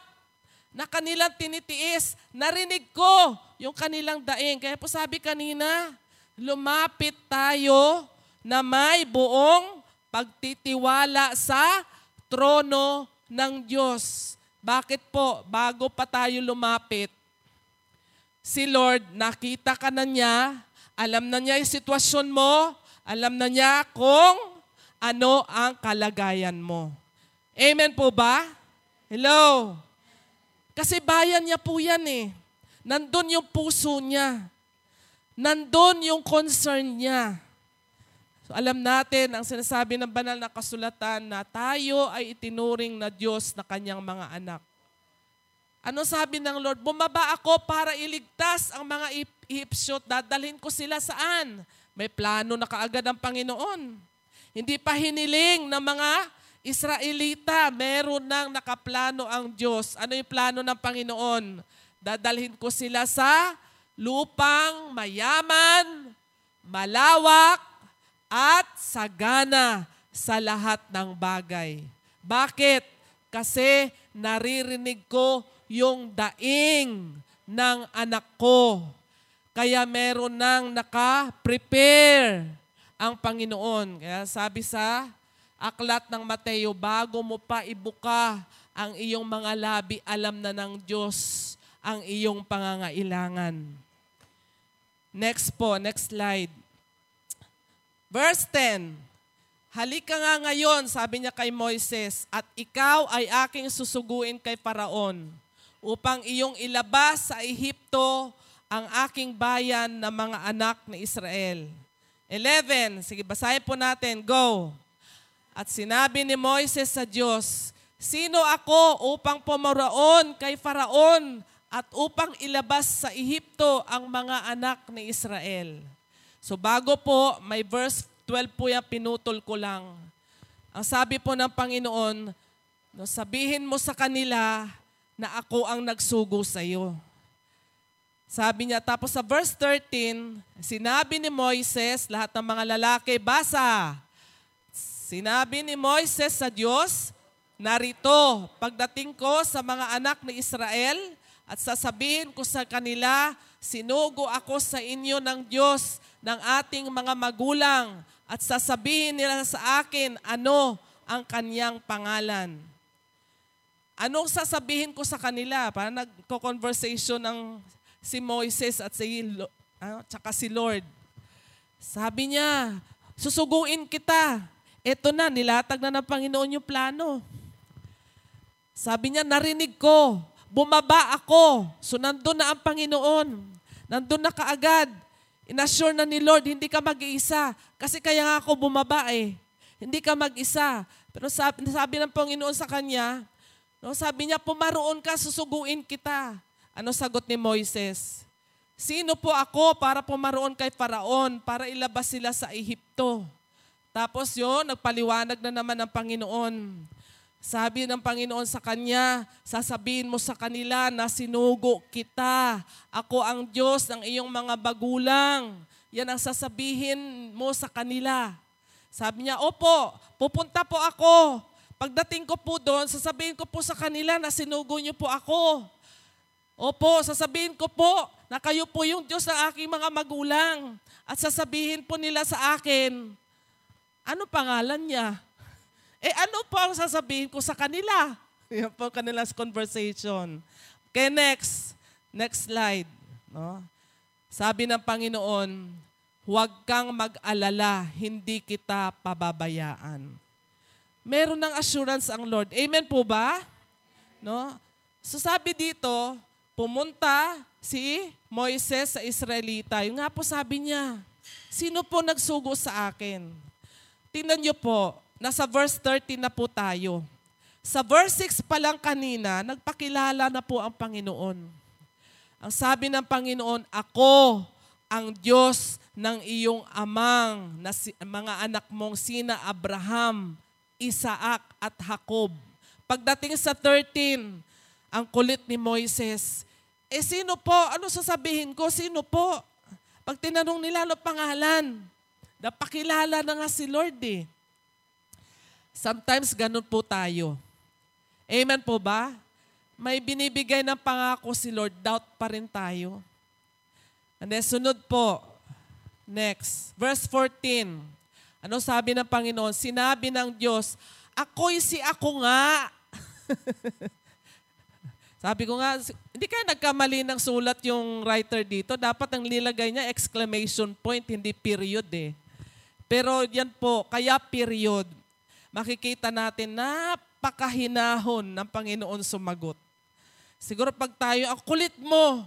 na kanilang tinitiis. Narinig ko yung kanilang daing. Kaya po sabi kanina, lumapit tayo na may buong pagtitiwala sa trono ng Diyos. Bakit po, bago pa tayo lumapit, si Lord, nakita ka na niya, alam na niya yung sitwasyon mo, alam na niya kung ano ang kalagayan mo. Amen po ba? Hello? Kasi bayan niya po yan eh. Nandun yung puso niya. Nandun yung concern niya. Alam natin ang sinasabi ng banal na kasulatan na tayo ay itinuring na Diyos na kanyang mga anak. Ano sabi ng Lord? Bumaba ako para iligtas ang mga Ehipsyo. Dadalhin ko sila saan? May plano na kaagad ang Panginoon. Hindi pa hiniling ng mga Israelita. Meron nang nakaplano ang Diyos. Ano yung plano ng Panginoon? Dadalhin ko sila sa lupang mayaman, malawak, at sagana sa lahat ng bagay. Bakit? Kasi naririnig ko yung daing ng anak ko. Kaya meron nang naka-prepare ang Panginoon. Kaya sabi sa aklat ng Mateo, bago mo pa ibuka ang iyong mga labi, alam na ng Diyos ang iyong pangangailangan. Next po, next slide. Verse 10. Halika nga ngayon, sabi niya kay Moises, at ikaw ay aking susuguin kay Paraon upang iyong ilabas sa Ehipto ang aking bayan na mga anak ni Israel. 11. Sige, basahin po natin. Go. At sinabi ni Moises sa Diyos, Sino ako upang pumaraon kay Faraon at upang ilabas sa Ehipto ang mga anak ni Israel? So bago po, may verse 12 po yan, pinutol ko lang. Ang sabi po ng Panginoon, no, sabihin mo sa kanila na ako ang nagsugo sa iyo. Sabi niya, tapos sa verse 13, sinabi ni Moises, lahat ng mga lalaki, basa, Sinabi ni Moises sa Diyos, narito, pagdating ko sa mga anak ni Israel at sasabihin ko sa kanila, sinugo ako sa inyo ng Diyos ng ating mga magulang at sasabihin nila sa akin ano ang kanyang pangalan. Anong sasabihin ko sa kanila? Para nagko-conversation ng si Moises at si, uh, tsaka si Lord. Sabi niya, susuguin kita Ito na, nilatag na ng Panginoon yung plano. Sabi niya, narinig ko, bumaba ako. So nandun na ang Panginoon. Nandun na kaagad. Inassure na ni Lord, hindi ka mag-iisa. Kasi kaya nga ako bumaba eh. Hindi ka mag-isa. Pero sabi, sabi ng Panginoon sa kanya, no, sabi niya, pumaroon ka, susuguin kita. Ano sagot ni Moises? Sino po ako para pumaroon kay Faraon para ilabas sila sa Ehipto? Tapos yun, nagpaliwanag na naman ng Panginoon. Sabi ng Panginoon sa kanya, sasabihin mo sa kanila na sinugo kita. Ako ang Diyos ng iyong mga bagulang. Yan ang sasabihin mo sa kanila. Sabi niya, opo, pupunta po ako. Pagdating ko po doon, sasabihin ko po sa kanila na sinugo niyo po ako. Opo, sasabihin ko po na kayo po yung Diyos ng aking mga magulang. At sasabihin po nila sa akin, ano pangalan niya? Eh ano po ang sasabihin ko sa kanila? Yan po kanilang conversation. Okay, next. Next slide. No? Sabi ng Panginoon, huwag kang mag-alala, hindi kita pababayaan. Meron ng assurance ang Lord. Amen po ba? No? So sabi dito, pumunta si Moises sa Israelita. Yung nga po sabi niya, sino po nagsugo sa akin? Tingnan niyo po, nasa verse 13 na po tayo. Sa verse 6 pa lang kanina, nagpakilala na po ang Panginoon. Ang sabi ng Panginoon, Ako ang Diyos ng iyong amang na si, mga anak mong sina Abraham, Isaac at Jacob. Pagdating sa 13, ang kulit ni Moises, eh sino po? Ano sasabihin ko? Sino po? Pag tinanong nila ano pangalan, Napakilala na nga si Lord eh. Sometimes ganun po tayo. Amen po ba? May binibigay ng pangako si Lord, doubt pa rin tayo. And then sunod po, next, verse 14. Ano sabi ng Panginoon? Sinabi ng Diyos, ako'y si ako nga. sabi ko nga, hindi kaya nagkamali ng sulat yung writer dito. Dapat ang nilagay niya exclamation point, hindi period eh. Pero yan po, kaya period, makikita natin napakahinahon ng Panginoon sumagot. Siguro pag tayo, ang kulit mo,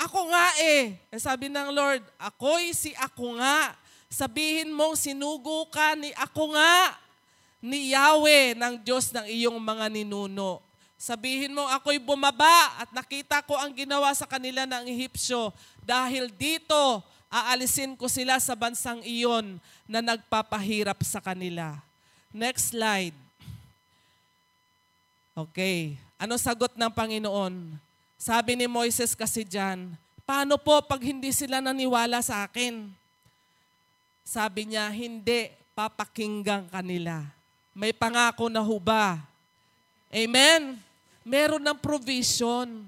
ako nga eh. eh sabi ng Lord, ako'y si ako nga. Sabihin mong sinugo ka ni ako nga, ni Yahweh ng Diyos ng iyong mga ninuno. Sabihin mo, ako'y bumaba at nakita ko ang ginawa sa kanila ng Ehipsyo. Dahil dito, aalisin ko sila sa bansang iyon na nagpapahirap sa kanila. Next slide. Okay. Ano sagot ng Panginoon? Sabi ni Moises kasi dyan, paano po pag hindi sila naniwala sa akin? Sabi niya, hindi, papakinggan kanila. May pangako na huba. Amen? Meron ng provision.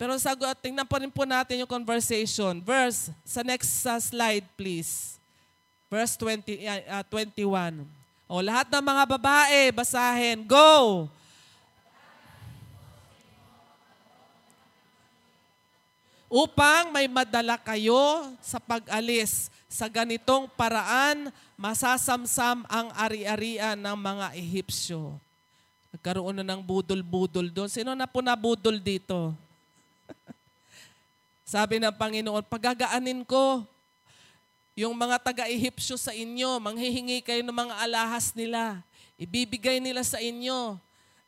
Pero sagot, tingnan pa rin po natin yung conversation. Verse, sa next uh, slide please. Verse 20, uh, 21. O lahat ng mga babae, basahin. Go! Upang may madala kayo sa pag-alis sa ganitong paraan, masasamsam ang ari-arian ng mga Ehipsyo. Nagkaroon na ng budol-budol doon. Sino na po nabudol dito? Sabi ng Panginoon, pagagaanin ko yung mga taga-Ehipsyo sa inyo, manghihingi kayo ng mga alahas nila. Ibibigay nila sa inyo.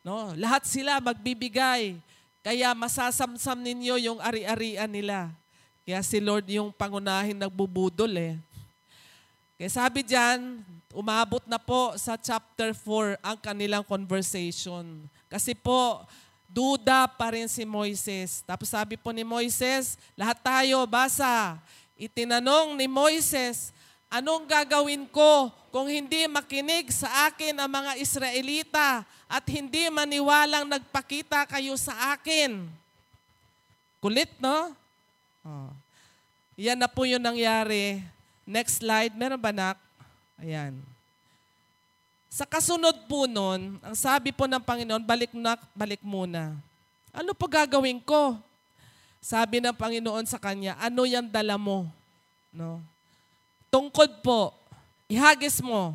No? Lahat sila magbibigay. Kaya masasamsam ninyo yung ari-arian nila. Kaya si Lord yung pangunahin nagbubudol eh. Kaya sabi diyan, umabot na po sa chapter 4 ang kanilang conversation. Kasi po, duda pa rin si Moises. Tapos sabi po ni Moises, lahat tayo, basa. Itinanong ni Moises, anong gagawin ko kung hindi makinig sa akin ang mga Israelita at hindi maniwalang nagpakita kayo sa akin? Kulit, no? Oh. Yan na po yung nangyari. Next slide. Meron ba, nak? Ayan. Sa kasunod po nun, ang sabi po ng Panginoon, balik na, balik muna. Ano po gagawin ko? Sabi ng Panginoon sa kanya, ano yan dala mo? No? Tungkod po, ihagis mo.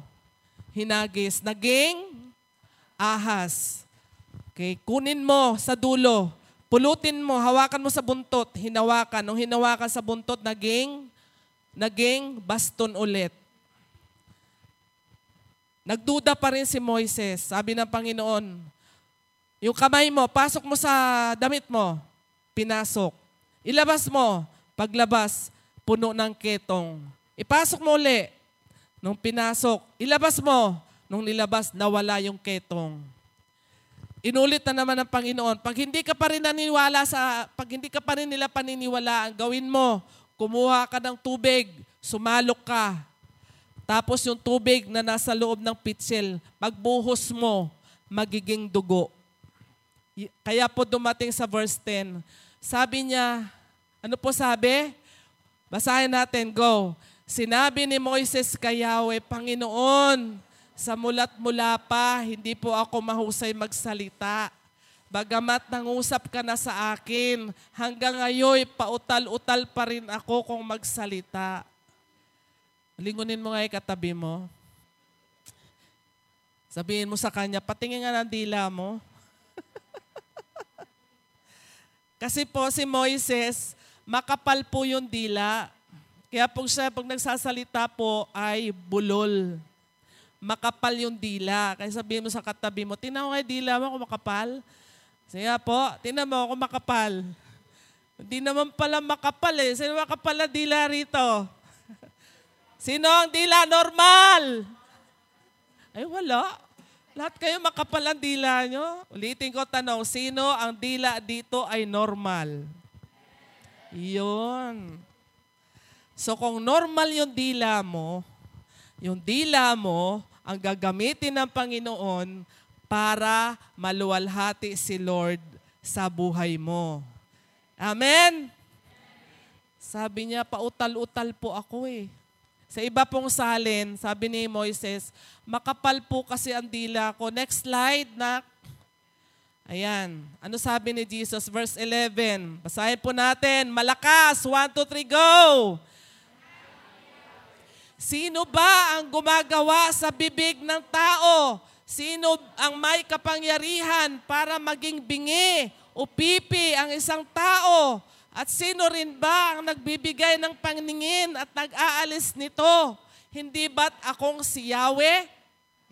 Hinagis. Naging ahas. Okay, kunin mo sa dulo. Pulutin mo, hawakan mo sa buntot, hinawakan. Nung hinawakan sa buntot, naging, naging baston ulit. Nagduda pa rin si Moises. Sabi ng Panginoon, yung kamay mo, pasok mo sa damit mo. Pinasok. Ilabas mo. Paglabas, puno ng ketong. Ipasok mo uli. Nung pinasok, ilabas mo. Nung nilabas, nawala yung ketong. Inulit na naman ng Panginoon. Pag hindi ka pa rin naniniwala sa, pag hindi ka pa rin nila paniniwalaan, gawin mo, kumuha ka ng tubig, sumalok ka, tapos yung tubig na nasa loob ng pitsil, magbuhos mo, magiging dugo. Kaya po dumating sa verse 10. Sabi niya, ano po sabi? Basahin natin, go. Sinabi ni Moises kay Yahweh, Panginoon, sa mulat mula pa, hindi po ako mahusay magsalita. Bagamat nangusap ka na sa akin, hanggang ngayon pautal-utal pa rin ako kung magsalita. Lingunin mo nga yung katabi mo. Sabihin mo sa kanya, patingin nga ng dila mo. Kasi po si Moises, makapal po yung dila. Kaya po siya, pag nagsasalita po, ay bulol. Makapal yung dila. Kaya sabihin mo sa katabi mo, tinaw nga dila mo kung makapal. Sige po, tinan mo kung makapal. Hindi naman pala makapal eh. Sino makapal na dila rito? Sino ang dila normal? Ay, wala. Lahat kayo makapal ang dila nyo. Ulitin ko tanong, sino ang dila dito ay normal? Yun. So kung normal yung dila mo, yung dila mo ang gagamitin ng Panginoon para maluwalhati si Lord sa buhay mo. Amen? Sabi niya, pautal-utal po ako eh. Sa iba pong salin, sabi ni Moises, makapal po kasi ang dila ko. Next slide, na. Ayan. Ano sabi ni Jesus? Verse 11. Basahin po natin. Malakas. 1, 2, 3, go! Sino ba ang gumagawa sa bibig ng tao? Sino ang may kapangyarihan para maging bingi o pipi ang isang tao? At sino rin ba ang nagbibigay ng paningin at nag-aalis nito? Hindi ba't akong si Yahweh?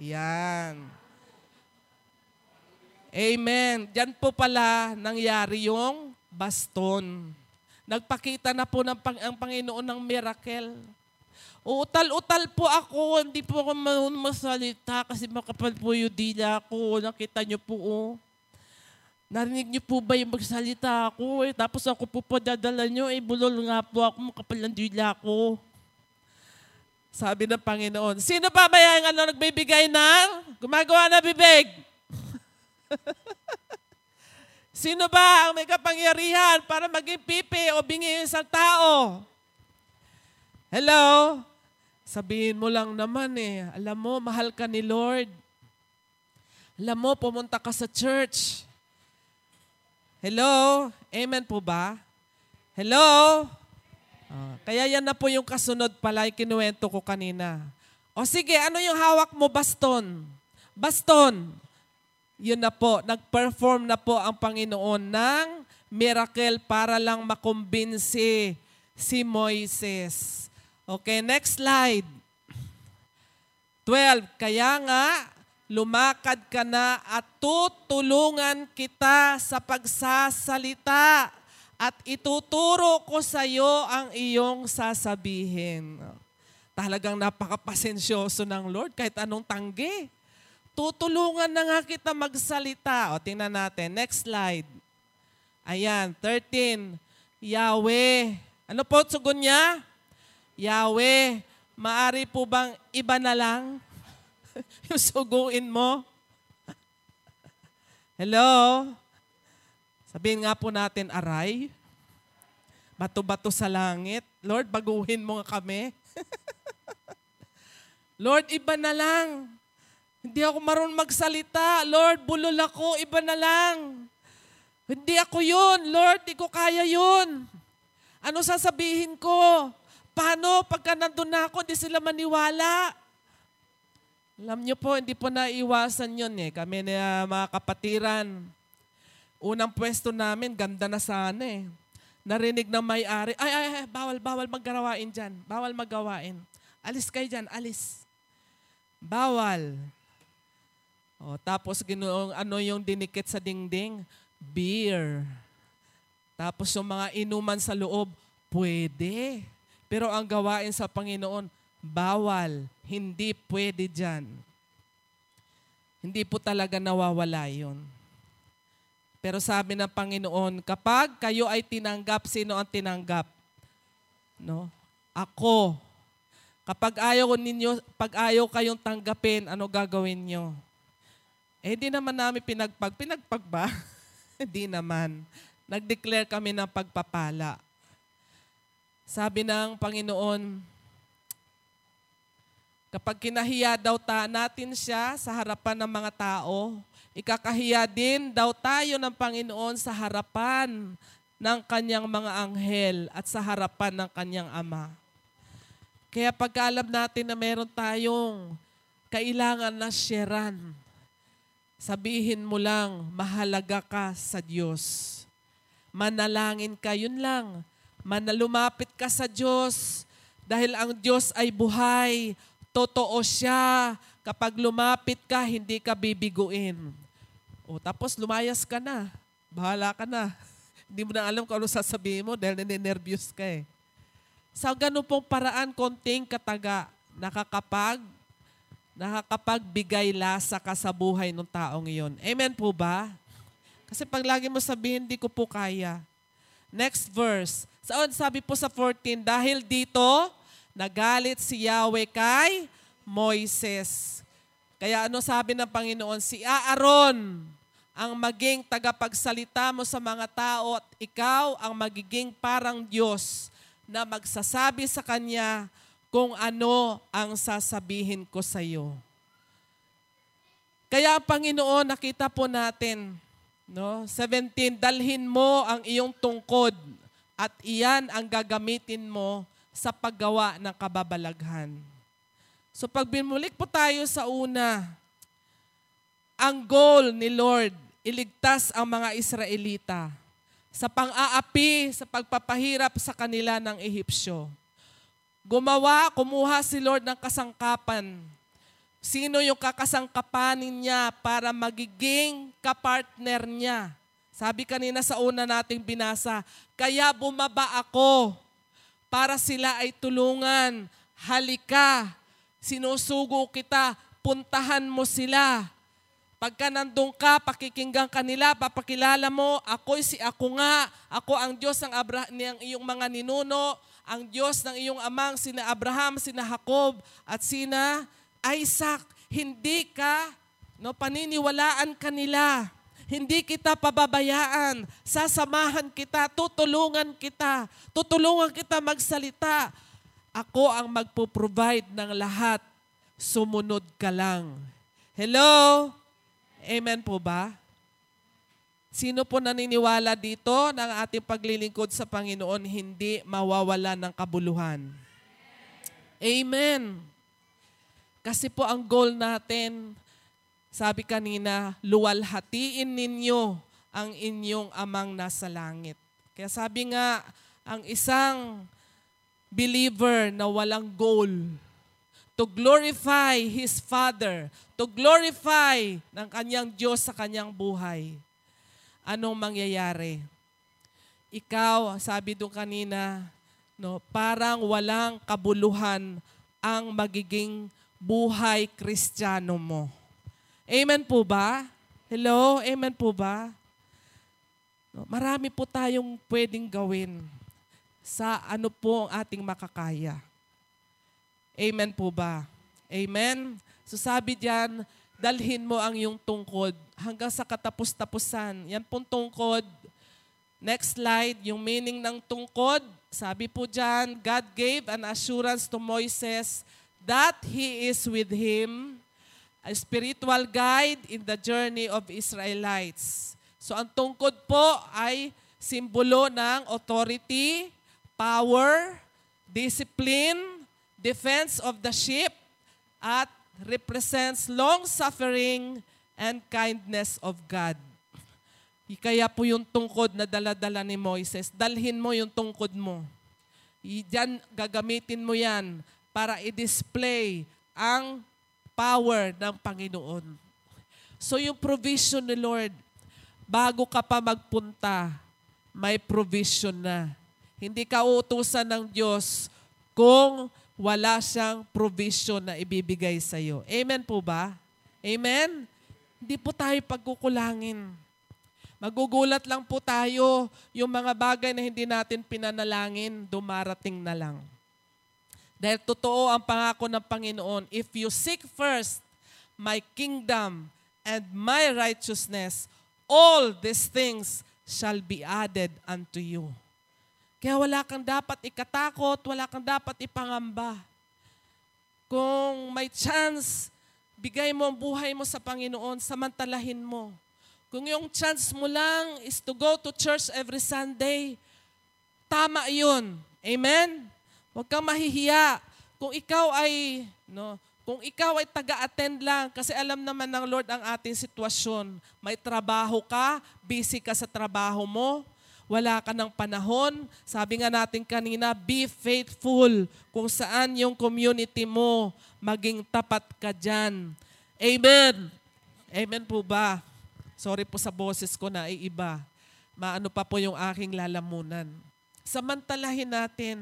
Yan. Amen. Diyan po pala nangyari yung baston. Nagpakita na po ng pang, ang Panginoon ng miracle. Utal-utal po ako, hindi po ako masalita kasi makapal po yung dila ko. Nakita niyo po, oh. Narinig niyo po ba yung magsalita ako eh? Tapos ako po padadala niyo eh, bulol nga po ako, makapal ng dila ko. Sabi ng Panginoon, sino pa ba yan ano, nagbibigay ng gumagawa na bibig? sino ba ang may kapangyarihan para maging pipi o bingi isang tao? Hello? Sabihin mo lang naman eh, alam mo, mahal ka ni Lord. Alam mo, pumunta ka sa church. Hello? Amen po ba? Hello? Ah, kaya yan na po yung kasunod pala, yung kinuwento ko kanina. O sige, ano yung hawak mo, baston? Baston. Yun na po, nag-perform na po ang Panginoon ng miracle para lang makumbinsi si Moises. Okay, next slide. 12. Kaya nga, lumakad ka na at tutulungan kita sa pagsasalita at ituturo ko sa iyo ang iyong sasabihin. Talagang napakapasensyoso ng Lord kahit anong tanggi. Tutulungan na nga kita magsalita. O, tingnan natin. Next slide. Ayan, 13. Yahweh. Ano po sugon niya? Yahweh, maari po bang iba na lang yung suguin mo? Hello? Sabihin nga po natin, aray. Bato-bato sa langit. Lord, baguhin mo nga kami. Lord, iba na lang. Hindi ako marunong magsalita. Lord, bulol ako, iba na lang. Hindi ako yun. Lord, di ko kaya yun. Ano sasabihin ko? Paano pagka nandun na ako, di sila maniwala? Alam niyo po, hindi po naiwasan yun eh. Kami na mga kapatiran, unang pwesto namin, ganda na sana eh. Narinig na may-ari, ay, ay, ay, bawal, bawal maggawain dyan. Bawal maggawain. Alis kayo dyan, alis. Bawal. O, tapos ginoong ano yung dinikit sa dingding? Beer. Tapos yung mga inuman sa loob, pwede. Pero ang gawain sa Panginoon, bawal. Hindi pwede dyan. Hindi po talaga nawawala yun. Pero sabi ng Panginoon, kapag kayo ay tinanggap, sino ang tinanggap? No? Ako. Kapag ayaw ninyo, pag ayaw kayong tanggapin, ano gagawin nyo? Eh, di naman namin pinagpag. Pinagpag ba? Hindi naman. Nag-declare kami ng pagpapala. Sabi ng Panginoon, kapag kinahiya daw ta natin siya sa harapan ng mga tao, ikakahiya din daw tayo ng Panginoon sa harapan ng kanyang mga anghel at sa harapan ng kanyang ama. Kaya pagkaalam natin na meron tayong kailangan na sharean, sabihin mo lang, mahalaga ka sa Diyos. Manalangin ka, yun lang. Manalumapit ka sa Diyos dahil ang Diyos ay buhay. Totoo siya. Kapag lumapit ka, hindi ka bibiguin. O tapos lumayas ka na. Bahala ka na. hindi mo na alam kung ano sasabihin mo dahil nininervyos ka eh. Sa ganun pong paraan, konting kataga, nakakapag, nakakapagbigay lasa ka sa buhay ng taong iyon. Amen po ba? Kasi pag lagi mo sabihin, hindi ko po kaya. Next verse. Saan sabi po sa 14, dahil dito, nagalit si Yahweh kay Moises. Kaya ano sabi ng Panginoon? Si Aaron ang maging tagapagsalita mo sa mga tao at ikaw ang magiging parang Diyos na magsasabi sa Kanya kung ano ang sasabihin ko sa iyo. Kaya Panginoon, nakita po natin, no? 17, dalhin mo ang iyong tungkod at iyan ang gagamitin mo sa paggawa ng kababalaghan. So pag binulik po tayo sa una, ang goal ni Lord, iligtas ang mga Israelita sa pang-aapi, sa pagpapahirap sa kanila ng Ehipsyo. Gumawa, kumuha si Lord ng kasangkapan. Sino yung kakasangkapanin niya para magiging kapartner niya? Sabi kanina sa una nating binasa, kaya bumaba ako para sila ay tulungan. Halika, sinusugo kita, puntahan mo sila. Pagka nandun ka, pakikinggan kanila, papakilala mo, ako'y si ako nga, ako ang Diyos ng, Abra- ng iyong mga ninuno, ang Diyos ng iyong amang, sina Abraham, sina Jacob, at sina Isaac. Hindi ka, no, paniniwalaan kanila. Hindi kita pababayaan. Sasamahan kita, tutulungan kita. Tutulungan kita magsalita. Ako ang magpo-provide ng lahat. Sumunod ka lang. Hello? Amen po ba? Sino po naniniwala dito ng ating paglilingkod sa Panginoon hindi mawawala ng kabuluhan? Amen. Kasi po ang goal natin, sabi kanina, luwalhatiin ninyo ang inyong amang nasa langit. Kaya sabi nga, ang isang believer na walang goal, to glorify His Father, to glorify ng kanyang Diyos sa kanyang buhay anong mangyayari? Ikaw, sabi doon kanina, no, parang walang kabuluhan ang magiging buhay kristyano mo. Amen po ba? Hello? Amen po ba? Marami po tayong pwedeng gawin sa ano po ang ating makakaya. Amen po ba? Amen? So sabi diyan, dalhin mo ang iyong tungkod hanggang sa katapos-tapusan. Yan pong tungkod. Next slide, yung meaning ng tungkod. Sabi po dyan, God gave an assurance to Moises that He is with him, a spiritual guide in the journey of Israelites. So ang tungkod po ay simbolo ng authority, power, discipline, defense of the sheep, at represents long-suffering and kindness of God. Kaya po yung tungkod na daladala ni Moises, dalhin mo yung tungkod mo. Diyan, gagamitin mo yan para i-display ang power ng Panginoon. So yung provision ni Lord, bago ka pa magpunta, may provision na. Hindi ka utusan ng Diyos kung wala siyang provision na ibibigay sa iyo. Amen po ba? Amen? Hindi po tayo pagkukulangin. Magugulat lang po tayo yung mga bagay na hindi natin pinanalangin, dumarating na lang. Dahil totoo ang pangako ng Panginoon, if you seek first my kingdom and my righteousness, all these things shall be added unto you. Kaya wala kang dapat ikatakot, wala kang dapat ipangamba. Kung may chance, bigay mo ang buhay mo sa Panginoon, samantalahin mo. Kung yung chance mo lang is to go to church every Sunday, tama yun. Amen? Huwag kang mahihiya. Kung ikaw ay, no, kung ikaw ay taga-attend lang, kasi alam naman ng Lord ang ating sitwasyon. May trabaho ka, busy ka sa trabaho mo, wala ka ng panahon. Sabi nga natin kanina, be faithful kung saan yung community mo, maging tapat ka dyan. Amen. Amen po ba? Sorry po sa boses ko na iiba. Maano pa po yung aking lalamunan. Samantalahin natin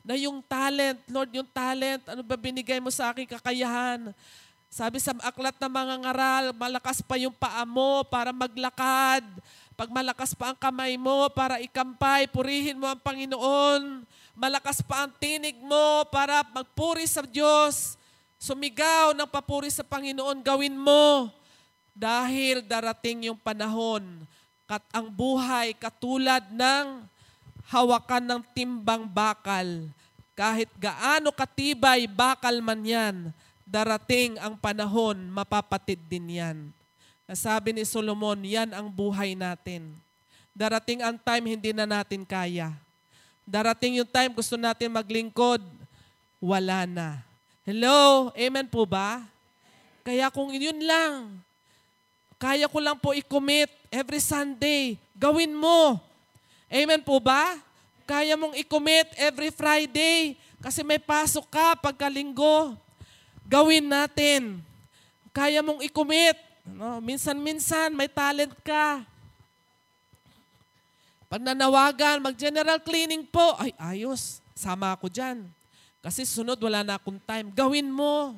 na yung talent, Lord, yung talent, ano ba binigay mo sa aking kakayahan? Sabi sa aklat ng mga ngaral, malakas pa yung paa mo para maglakad. Pag malakas pa ang kamay mo para ikampay, purihin mo ang Panginoon. Malakas pa ang tinig mo para magpuri sa Diyos. Sumigaw ng papuri sa Panginoon, gawin mo. Dahil darating yung panahon, kat ang buhay katulad ng hawakan ng timbang bakal. Kahit gaano katibay bakal man yan, darating ang panahon, mapapatid din yan. Sabi ni Solomon, yan ang buhay natin. Darating ang time, hindi na natin kaya. Darating yung time, gusto natin maglingkod, wala na. Hello? Amen po ba? Kaya kung yun lang, kaya ko lang po i-commit every Sunday, gawin mo. Amen po ba? Kaya mong i-commit every Friday kasi may pasok ka pagkalinggo. Gawin natin. Kaya mong i-commit No, minsan-minsan may talent ka. Pag nanawagan, mag-general cleaning po, ay ayos, sama ako dyan. Kasi sunod, wala na akong time. Gawin mo.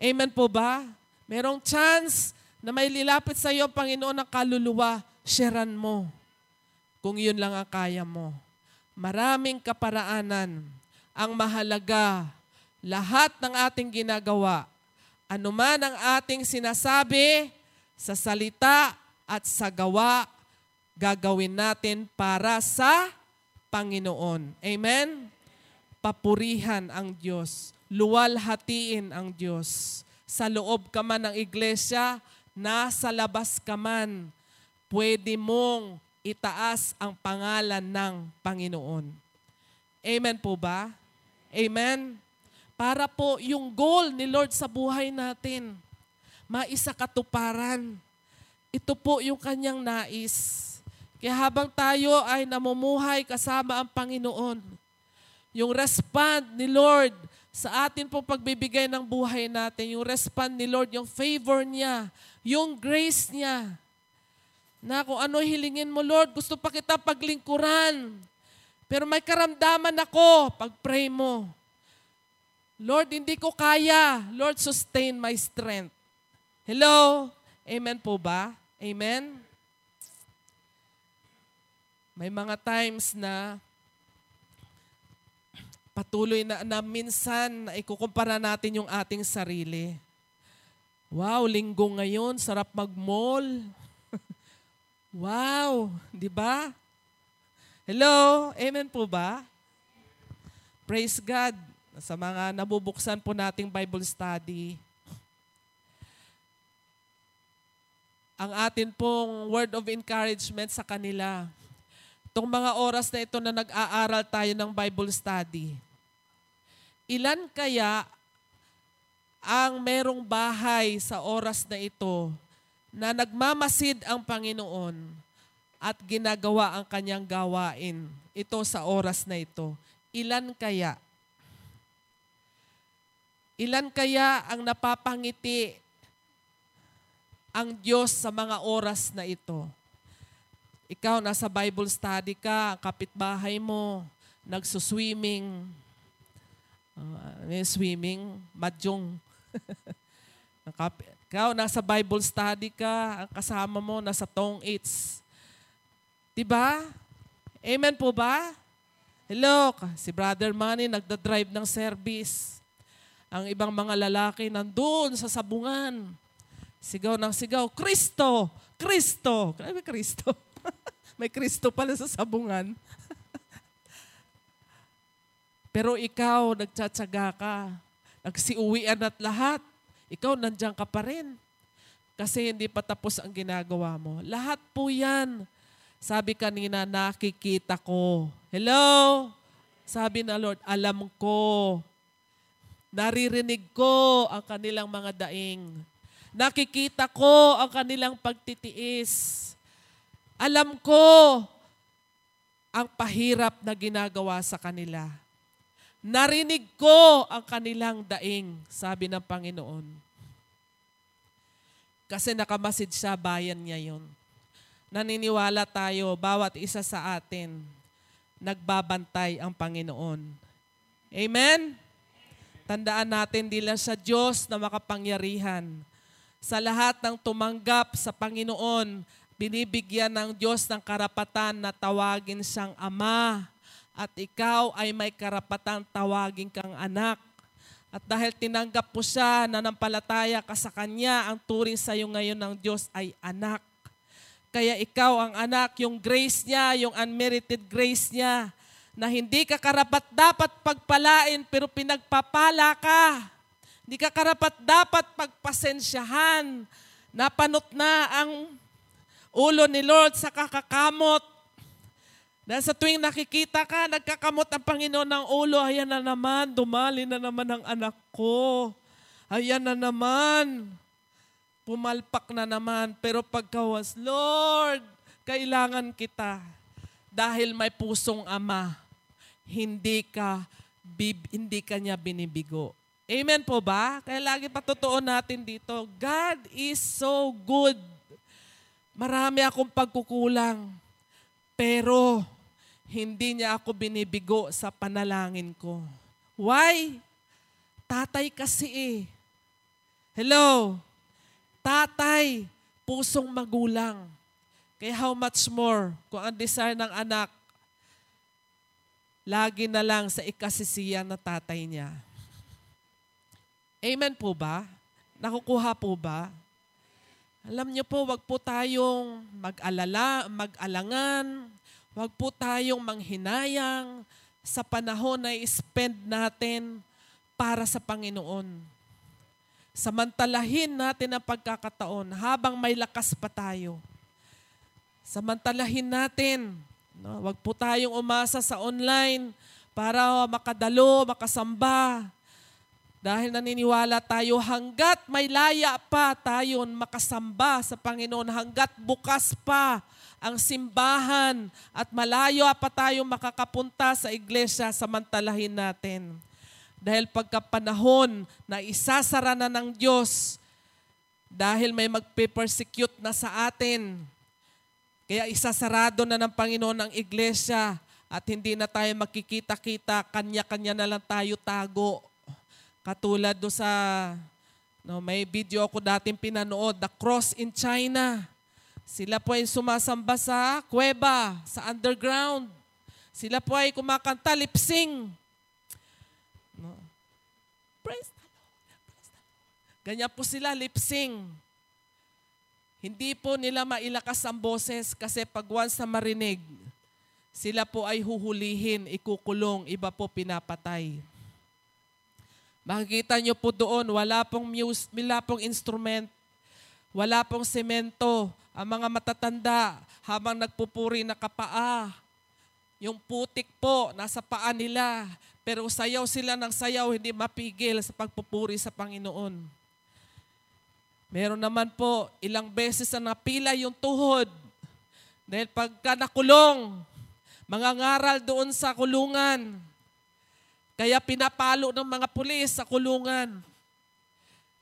Amen po ba? Merong chance na may lilapit sa iyo, Panginoon, ng kaluluwa, sharean mo. Kung yun lang ang kaya mo. Maraming kaparaanan. Ang mahalaga, lahat ng ating ginagawa, anuman ang ating sinasabi sa salita at sa gawa, gagawin natin para sa Panginoon. Amen? papurihan ang Diyos, luwalhatiin ang Diyos. Sa loob ka man ng iglesia, nasa labas ka man, pwede mong itaas ang pangalan ng Panginoon. Amen po ba? Amen? Para po yung goal ni Lord sa buhay natin, maisa katuparan. Ito po yung kanyang nais. Kaya habang tayo ay namumuhay kasama ang Panginoon, yung respond ni Lord sa atin pong pagbibigay ng buhay natin, yung respond ni Lord, yung favor niya, yung grace niya, na kung ano hilingin mo, Lord, gusto pa kita paglingkuran. Pero may karamdaman ako pag pray mo. Lord, hindi ko kaya. Lord, sustain my strength. Hello? Amen po ba? Amen? May mga times na patuloy na, na minsan na ikukumpara natin yung ating sarili. Wow, linggo ngayon, sarap mag-mall. Wow, di ba? Hello, amen po ba? Praise God sa mga nabubuksan po nating Bible study. Ang atin pong word of encouragement sa kanila. Itong mga oras na ito na nag-aaral tayo ng Bible study. Ilan kaya ang merong bahay sa oras na ito na nagmamasid ang Panginoon at ginagawa ang kanyang gawain ito sa oras na ito? Ilan kaya? Ilan kaya ang napapangiti ang Diyos sa mga oras na ito? Ikaw, nasa Bible study ka, kapitbahay mo, nagsuswimming, uh, swimming, madyong. Ikaw, nasa Bible study ka, ang kasama mo, nasa tong 8. Diba? Amen po ba? Hello, si Brother Manny nagda-drive ng service. Ang ibang mga lalaki nandun sa sabungan. Sigaw ng sigaw, Kristo! Kristo! Grabe Kristo. May Kristo pala sa sabungan. Pero ikaw, nagtsatsaga ka. Nagsiuwian at lahat. Ikaw, nandiyan ka pa rin. Kasi hindi pa tapos ang ginagawa mo. Lahat po yan. Sabi kanina, nakikita ko. Hello? Sabi na Lord, alam ko Naririnig ko ang kanilang mga daing. Nakikita ko ang kanilang pagtitiis. Alam ko ang pahirap na ginagawa sa kanila. Narinig ko ang kanilang daing, sabi ng Panginoon. Kasi nakamasid siya, bayan niya yun. Naniniwala tayo, bawat isa sa atin, nagbabantay ang Panginoon. Amen? Tandaan natin, di lang sa Diyos na makapangyarihan. Sa lahat ng tumanggap sa Panginoon, binibigyan ng Diyos ng karapatan na tawagin siyang Ama. At ikaw ay may karapatan tawagin kang anak. At dahil tinanggap po siya, nanampalataya ka sa Kanya, ang turing sa iyo ngayon ng Diyos ay anak. Kaya ikaw ang anak, yung grace niya, yung unmerited grace niya, na hindi ka karapat dapat pagpalain pero pinagpapala ka. Hindi ka karapat dapat pagpasensyahan. Napanot na ang ulo ni Lord sa kakakamot. Dahil sa tuwing nakikita ka, nagkakamot ang Panginoon ng ulo, ayan na naman, dumali na naman ang anak ko. Ayan na naman, pumalpak na naman. Pero pagkawas, Lord, kailangan kita dahil may pusong ama hindi ka bib, hindi ka niya binibigo. Amen po ba? Kaya lagi patutuon natin dito, God is so good. Marami akong pagkukulang, pero hindi niya ako binibigo sa panalangin ko. Why? Tatay kasi eh. Hello? Tatay, pusong magulang. Kaya how much more kung ang desire ng anak lagi na lang sa ikasisiyan na tatay niya. Amen po ba? Nakukuha po ba? Alam niyo po, wag po tayong mag-alala, mag-alangan, wag po tayong manghinayang sa panahon na i-spend natin para sa Panginoon. Samantalahin natin ang pagkakataon habang may lakas pa tayo. Samantalahin natin. No? Huwag po tayong umasa sa online para makadalo, makasamba. Dahil naniniwala tayo hanggat may laya pa tayo makasamba sa Panginoon, hanggat bukas pa ang simbahan at malayo pa tayo makakapunta sa iglesia, samantalahin natin. Dahil pagkapanahon na isasara na ng Diyos, dahil may magpe-persecute na sa atin, kaya isasarado na ng Panginoon ang iglesia at hindi na tayo makikita-kita, kanya-kanya na lang tayo tago Katulad do sa, no, may video ako dating pinanood, The Cross in China. Sila po ay sumasamba sa kuweba, sa underground. Sila po ay kumakanta, lip-sing. No. Praise the Lord. Praise the Lord. Ganyan po sila, lip-sing. Hindi po nila mailakas ang boses kasi pag once na marinig, sila po ay huhulihin, ikukulong, iba po pinapatay. Makikita nyo po doon, wala pong, muse, wala pong instrument, wala pong semento. Ang mga matatanda, habang nagpupuri na kapaa, yung putik po, nasa paa nila. Pero sayaw sila ng sayaw, hindi mapigil sa pagpupuri sa Panginoon. Meron naman po, ilang beses na napila yung tuhod. Dahil pagka nakulong, mga ngaral doon sa kulungan, kaya pinapalo ng mga pulis sa kulungan.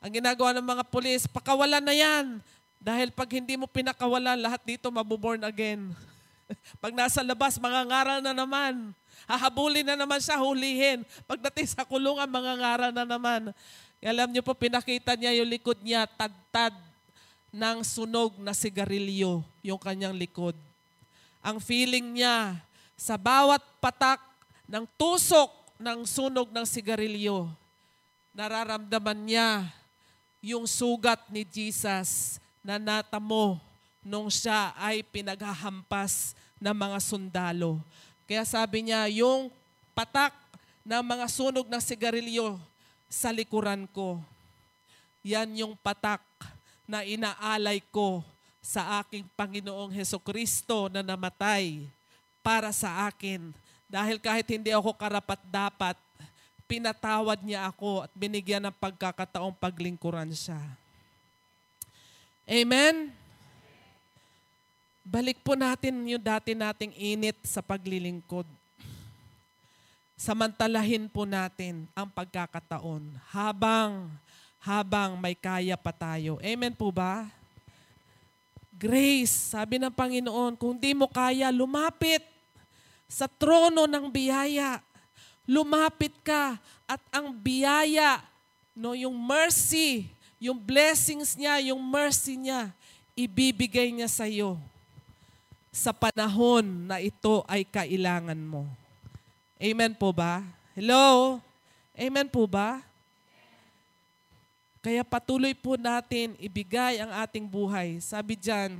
Ang ginagawa ng mga pulis, pakawalan na yan. Dahil pag hindi mo pinakawalan, lahat dito mabuborn again. pag nasa labas, mga ngaral na naman. Hahabulin na naman siya, hulihin. Pagdating sa kulungan, mga ngaral na naman. Alam niyo po, pinakita niya yung likod niya, tad-tad ng sunog na sigarilyo, yung kanyang likod. Ang feeling niya, sa bawat patak ng tusok ng sunog ng sigarilyo, nararamdaman niya yung sugat ni Jesus na natamo nung siya ay pinaghahampas ng mga sundalo. Kaya sabi niya, yung patak ng mga sunog ng sigarilyo sa likuran ko, yan yung patak na inaalay ko sa aking Panginoong Heso Kristo na namatay para sa akin dahil kahit hindi ako karapat-dapat, pinatawad niya ako at binigyan ng pagkakataong paglingkuran siya. Amen? Balik po natin yung dati nating init sa paglilingkod. Samantalahin po natin ang pagkakataon habang habang may kaya pa tayo. Amen po ba? Grace, sabi ng Panginoon, kung di mo kaya, lumapit sa trono ng biyaya. Lumapit ka at ang biyaya, no, yung mercy, yung blessings niya, yung mercy niya, ibibigay niya sa iyo sa panahon na ito ay kailangan mo. Amen po ba? Hello? Amen po ba? Kaya patuloy po natin ibigay ang ating buhay. Sabi diyan,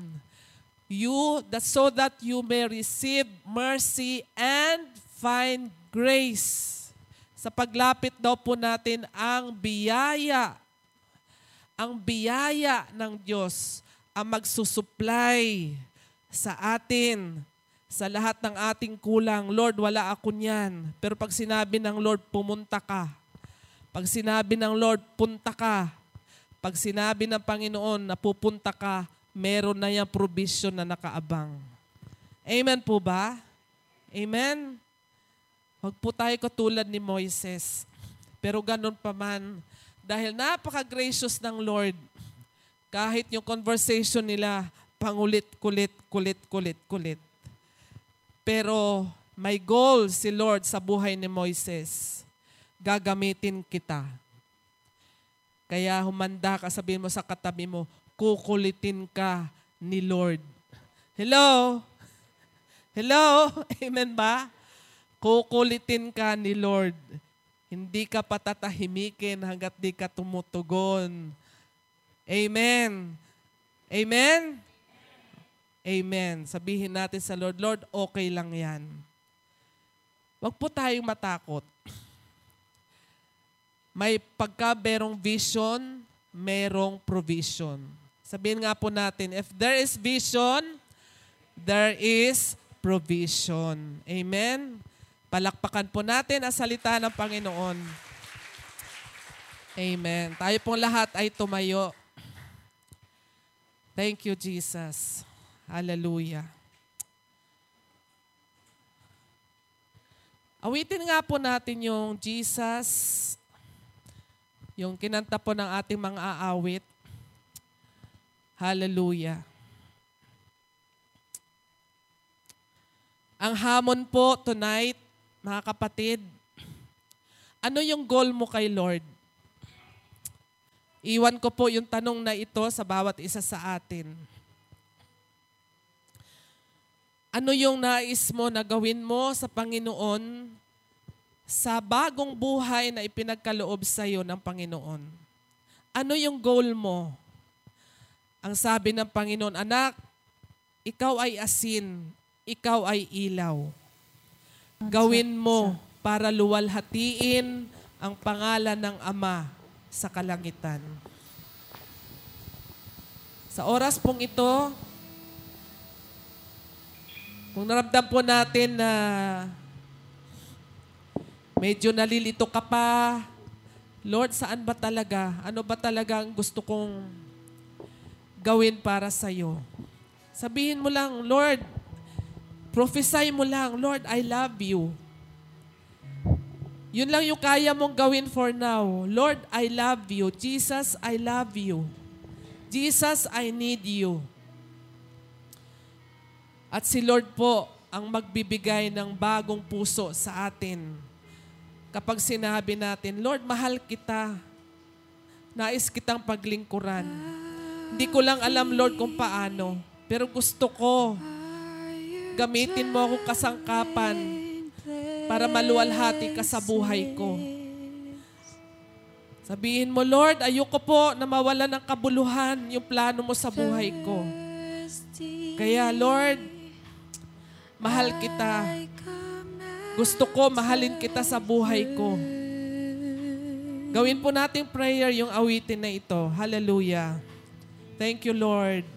you that so that you may receive mercy and find grace. Sa paglapit daw po natin ang biyaya, ang biyaya ng Diyos ang magsusupply sa atin sa lahat ng ating kulang. Lord, wala ako niyan. Pero pag sinabi ng Lord, pumunta ka. Pag sinabi ng Lord, punta ka. Pag sinabi ng Panginoon na pupunta ka, meron na yung provision na nakaabang. Amen po ba? Amen? Huwag po tayo katulad ni Moises. Pero ganun pa man, dahil napaka-gracious ng Lord, kahit yung conversation nila, pangulit, kulit, kulit, kulit, kulit. Pero may goal si Lord sa buhay ni Moises. Gagamitin kita. Kaya humanda ka, sabihin mo sa katabi mo, kukulitin ka ni Lord. Hello? Hello? Amen ba? Kukulitin ka ni Lord. Hindi ka patatahimikin hanggat di ka tumutugon. Amen. Amen? Amen. Sabihin natin sa Lord, Lord, okay lang yan. Huwag po tayong matakot. May pagka merong vision, merong provision. Sabihin nga po natin, if there is vision, there is provision. Amen? Palakpakan po natin ang salita ng Panginoon. Amen. Tayo pong lahat ay tumayo. Thank you, Jesus. Hallelujah. Awitin nga po natin yung Jesus, yung kinanta po ng ating mga aawit. Hallelujah. Ang hamon po tonight, mga kapatid, ano yung goal mo kay Lord? Iwan ko po yung tanong na ito sa bawat isa sa atin. Ano yung nais mo na gawin mo sa Panginoon sa bagong buhay na ipinagkaloob sa iyo ng Panginoon? Ano yung goal mo? Ang sabi ng Panginoon, anak, ikaw ay asin, ikaw ay ilaw. Gawin mo para luwalhatiin ang pangalan ng Ama sa kalangitan. Sa oras pong ito, kung naramdam po natin na medyo nalilito ka pa, Lord, saan ba talaga? Ano ba talaga ang gusto kong gawin para sa iyo? Sabihin mo lang, Lord, prophesy mo lang, Lord, I love you. Yun lang yung kaya mong gawin for now. Lord, I love you. Jesus, I love you. Jesus, I need you. At si Lord po ang magbibigay ng bagong puso sa atin. Kapag sinabi natin, Lord, mahal kita. Nais kitang paglingkuran. Hindi ko lang alam, Lord, kung paano. Pero gusto ko, gamitin mo akong kasangkapan para maluwalhati ka sa buhay ko. Sabihin mo, Lord, ayoko po na mawala ng kabuluhan yung plano mo sa buhay ko. Kaya, Lord, mahal kita. Gusto ko mahalin kita sa buhay ko. Gawin po nating prayer yung awitin na ito. Hallelujah. Thank you, Lord.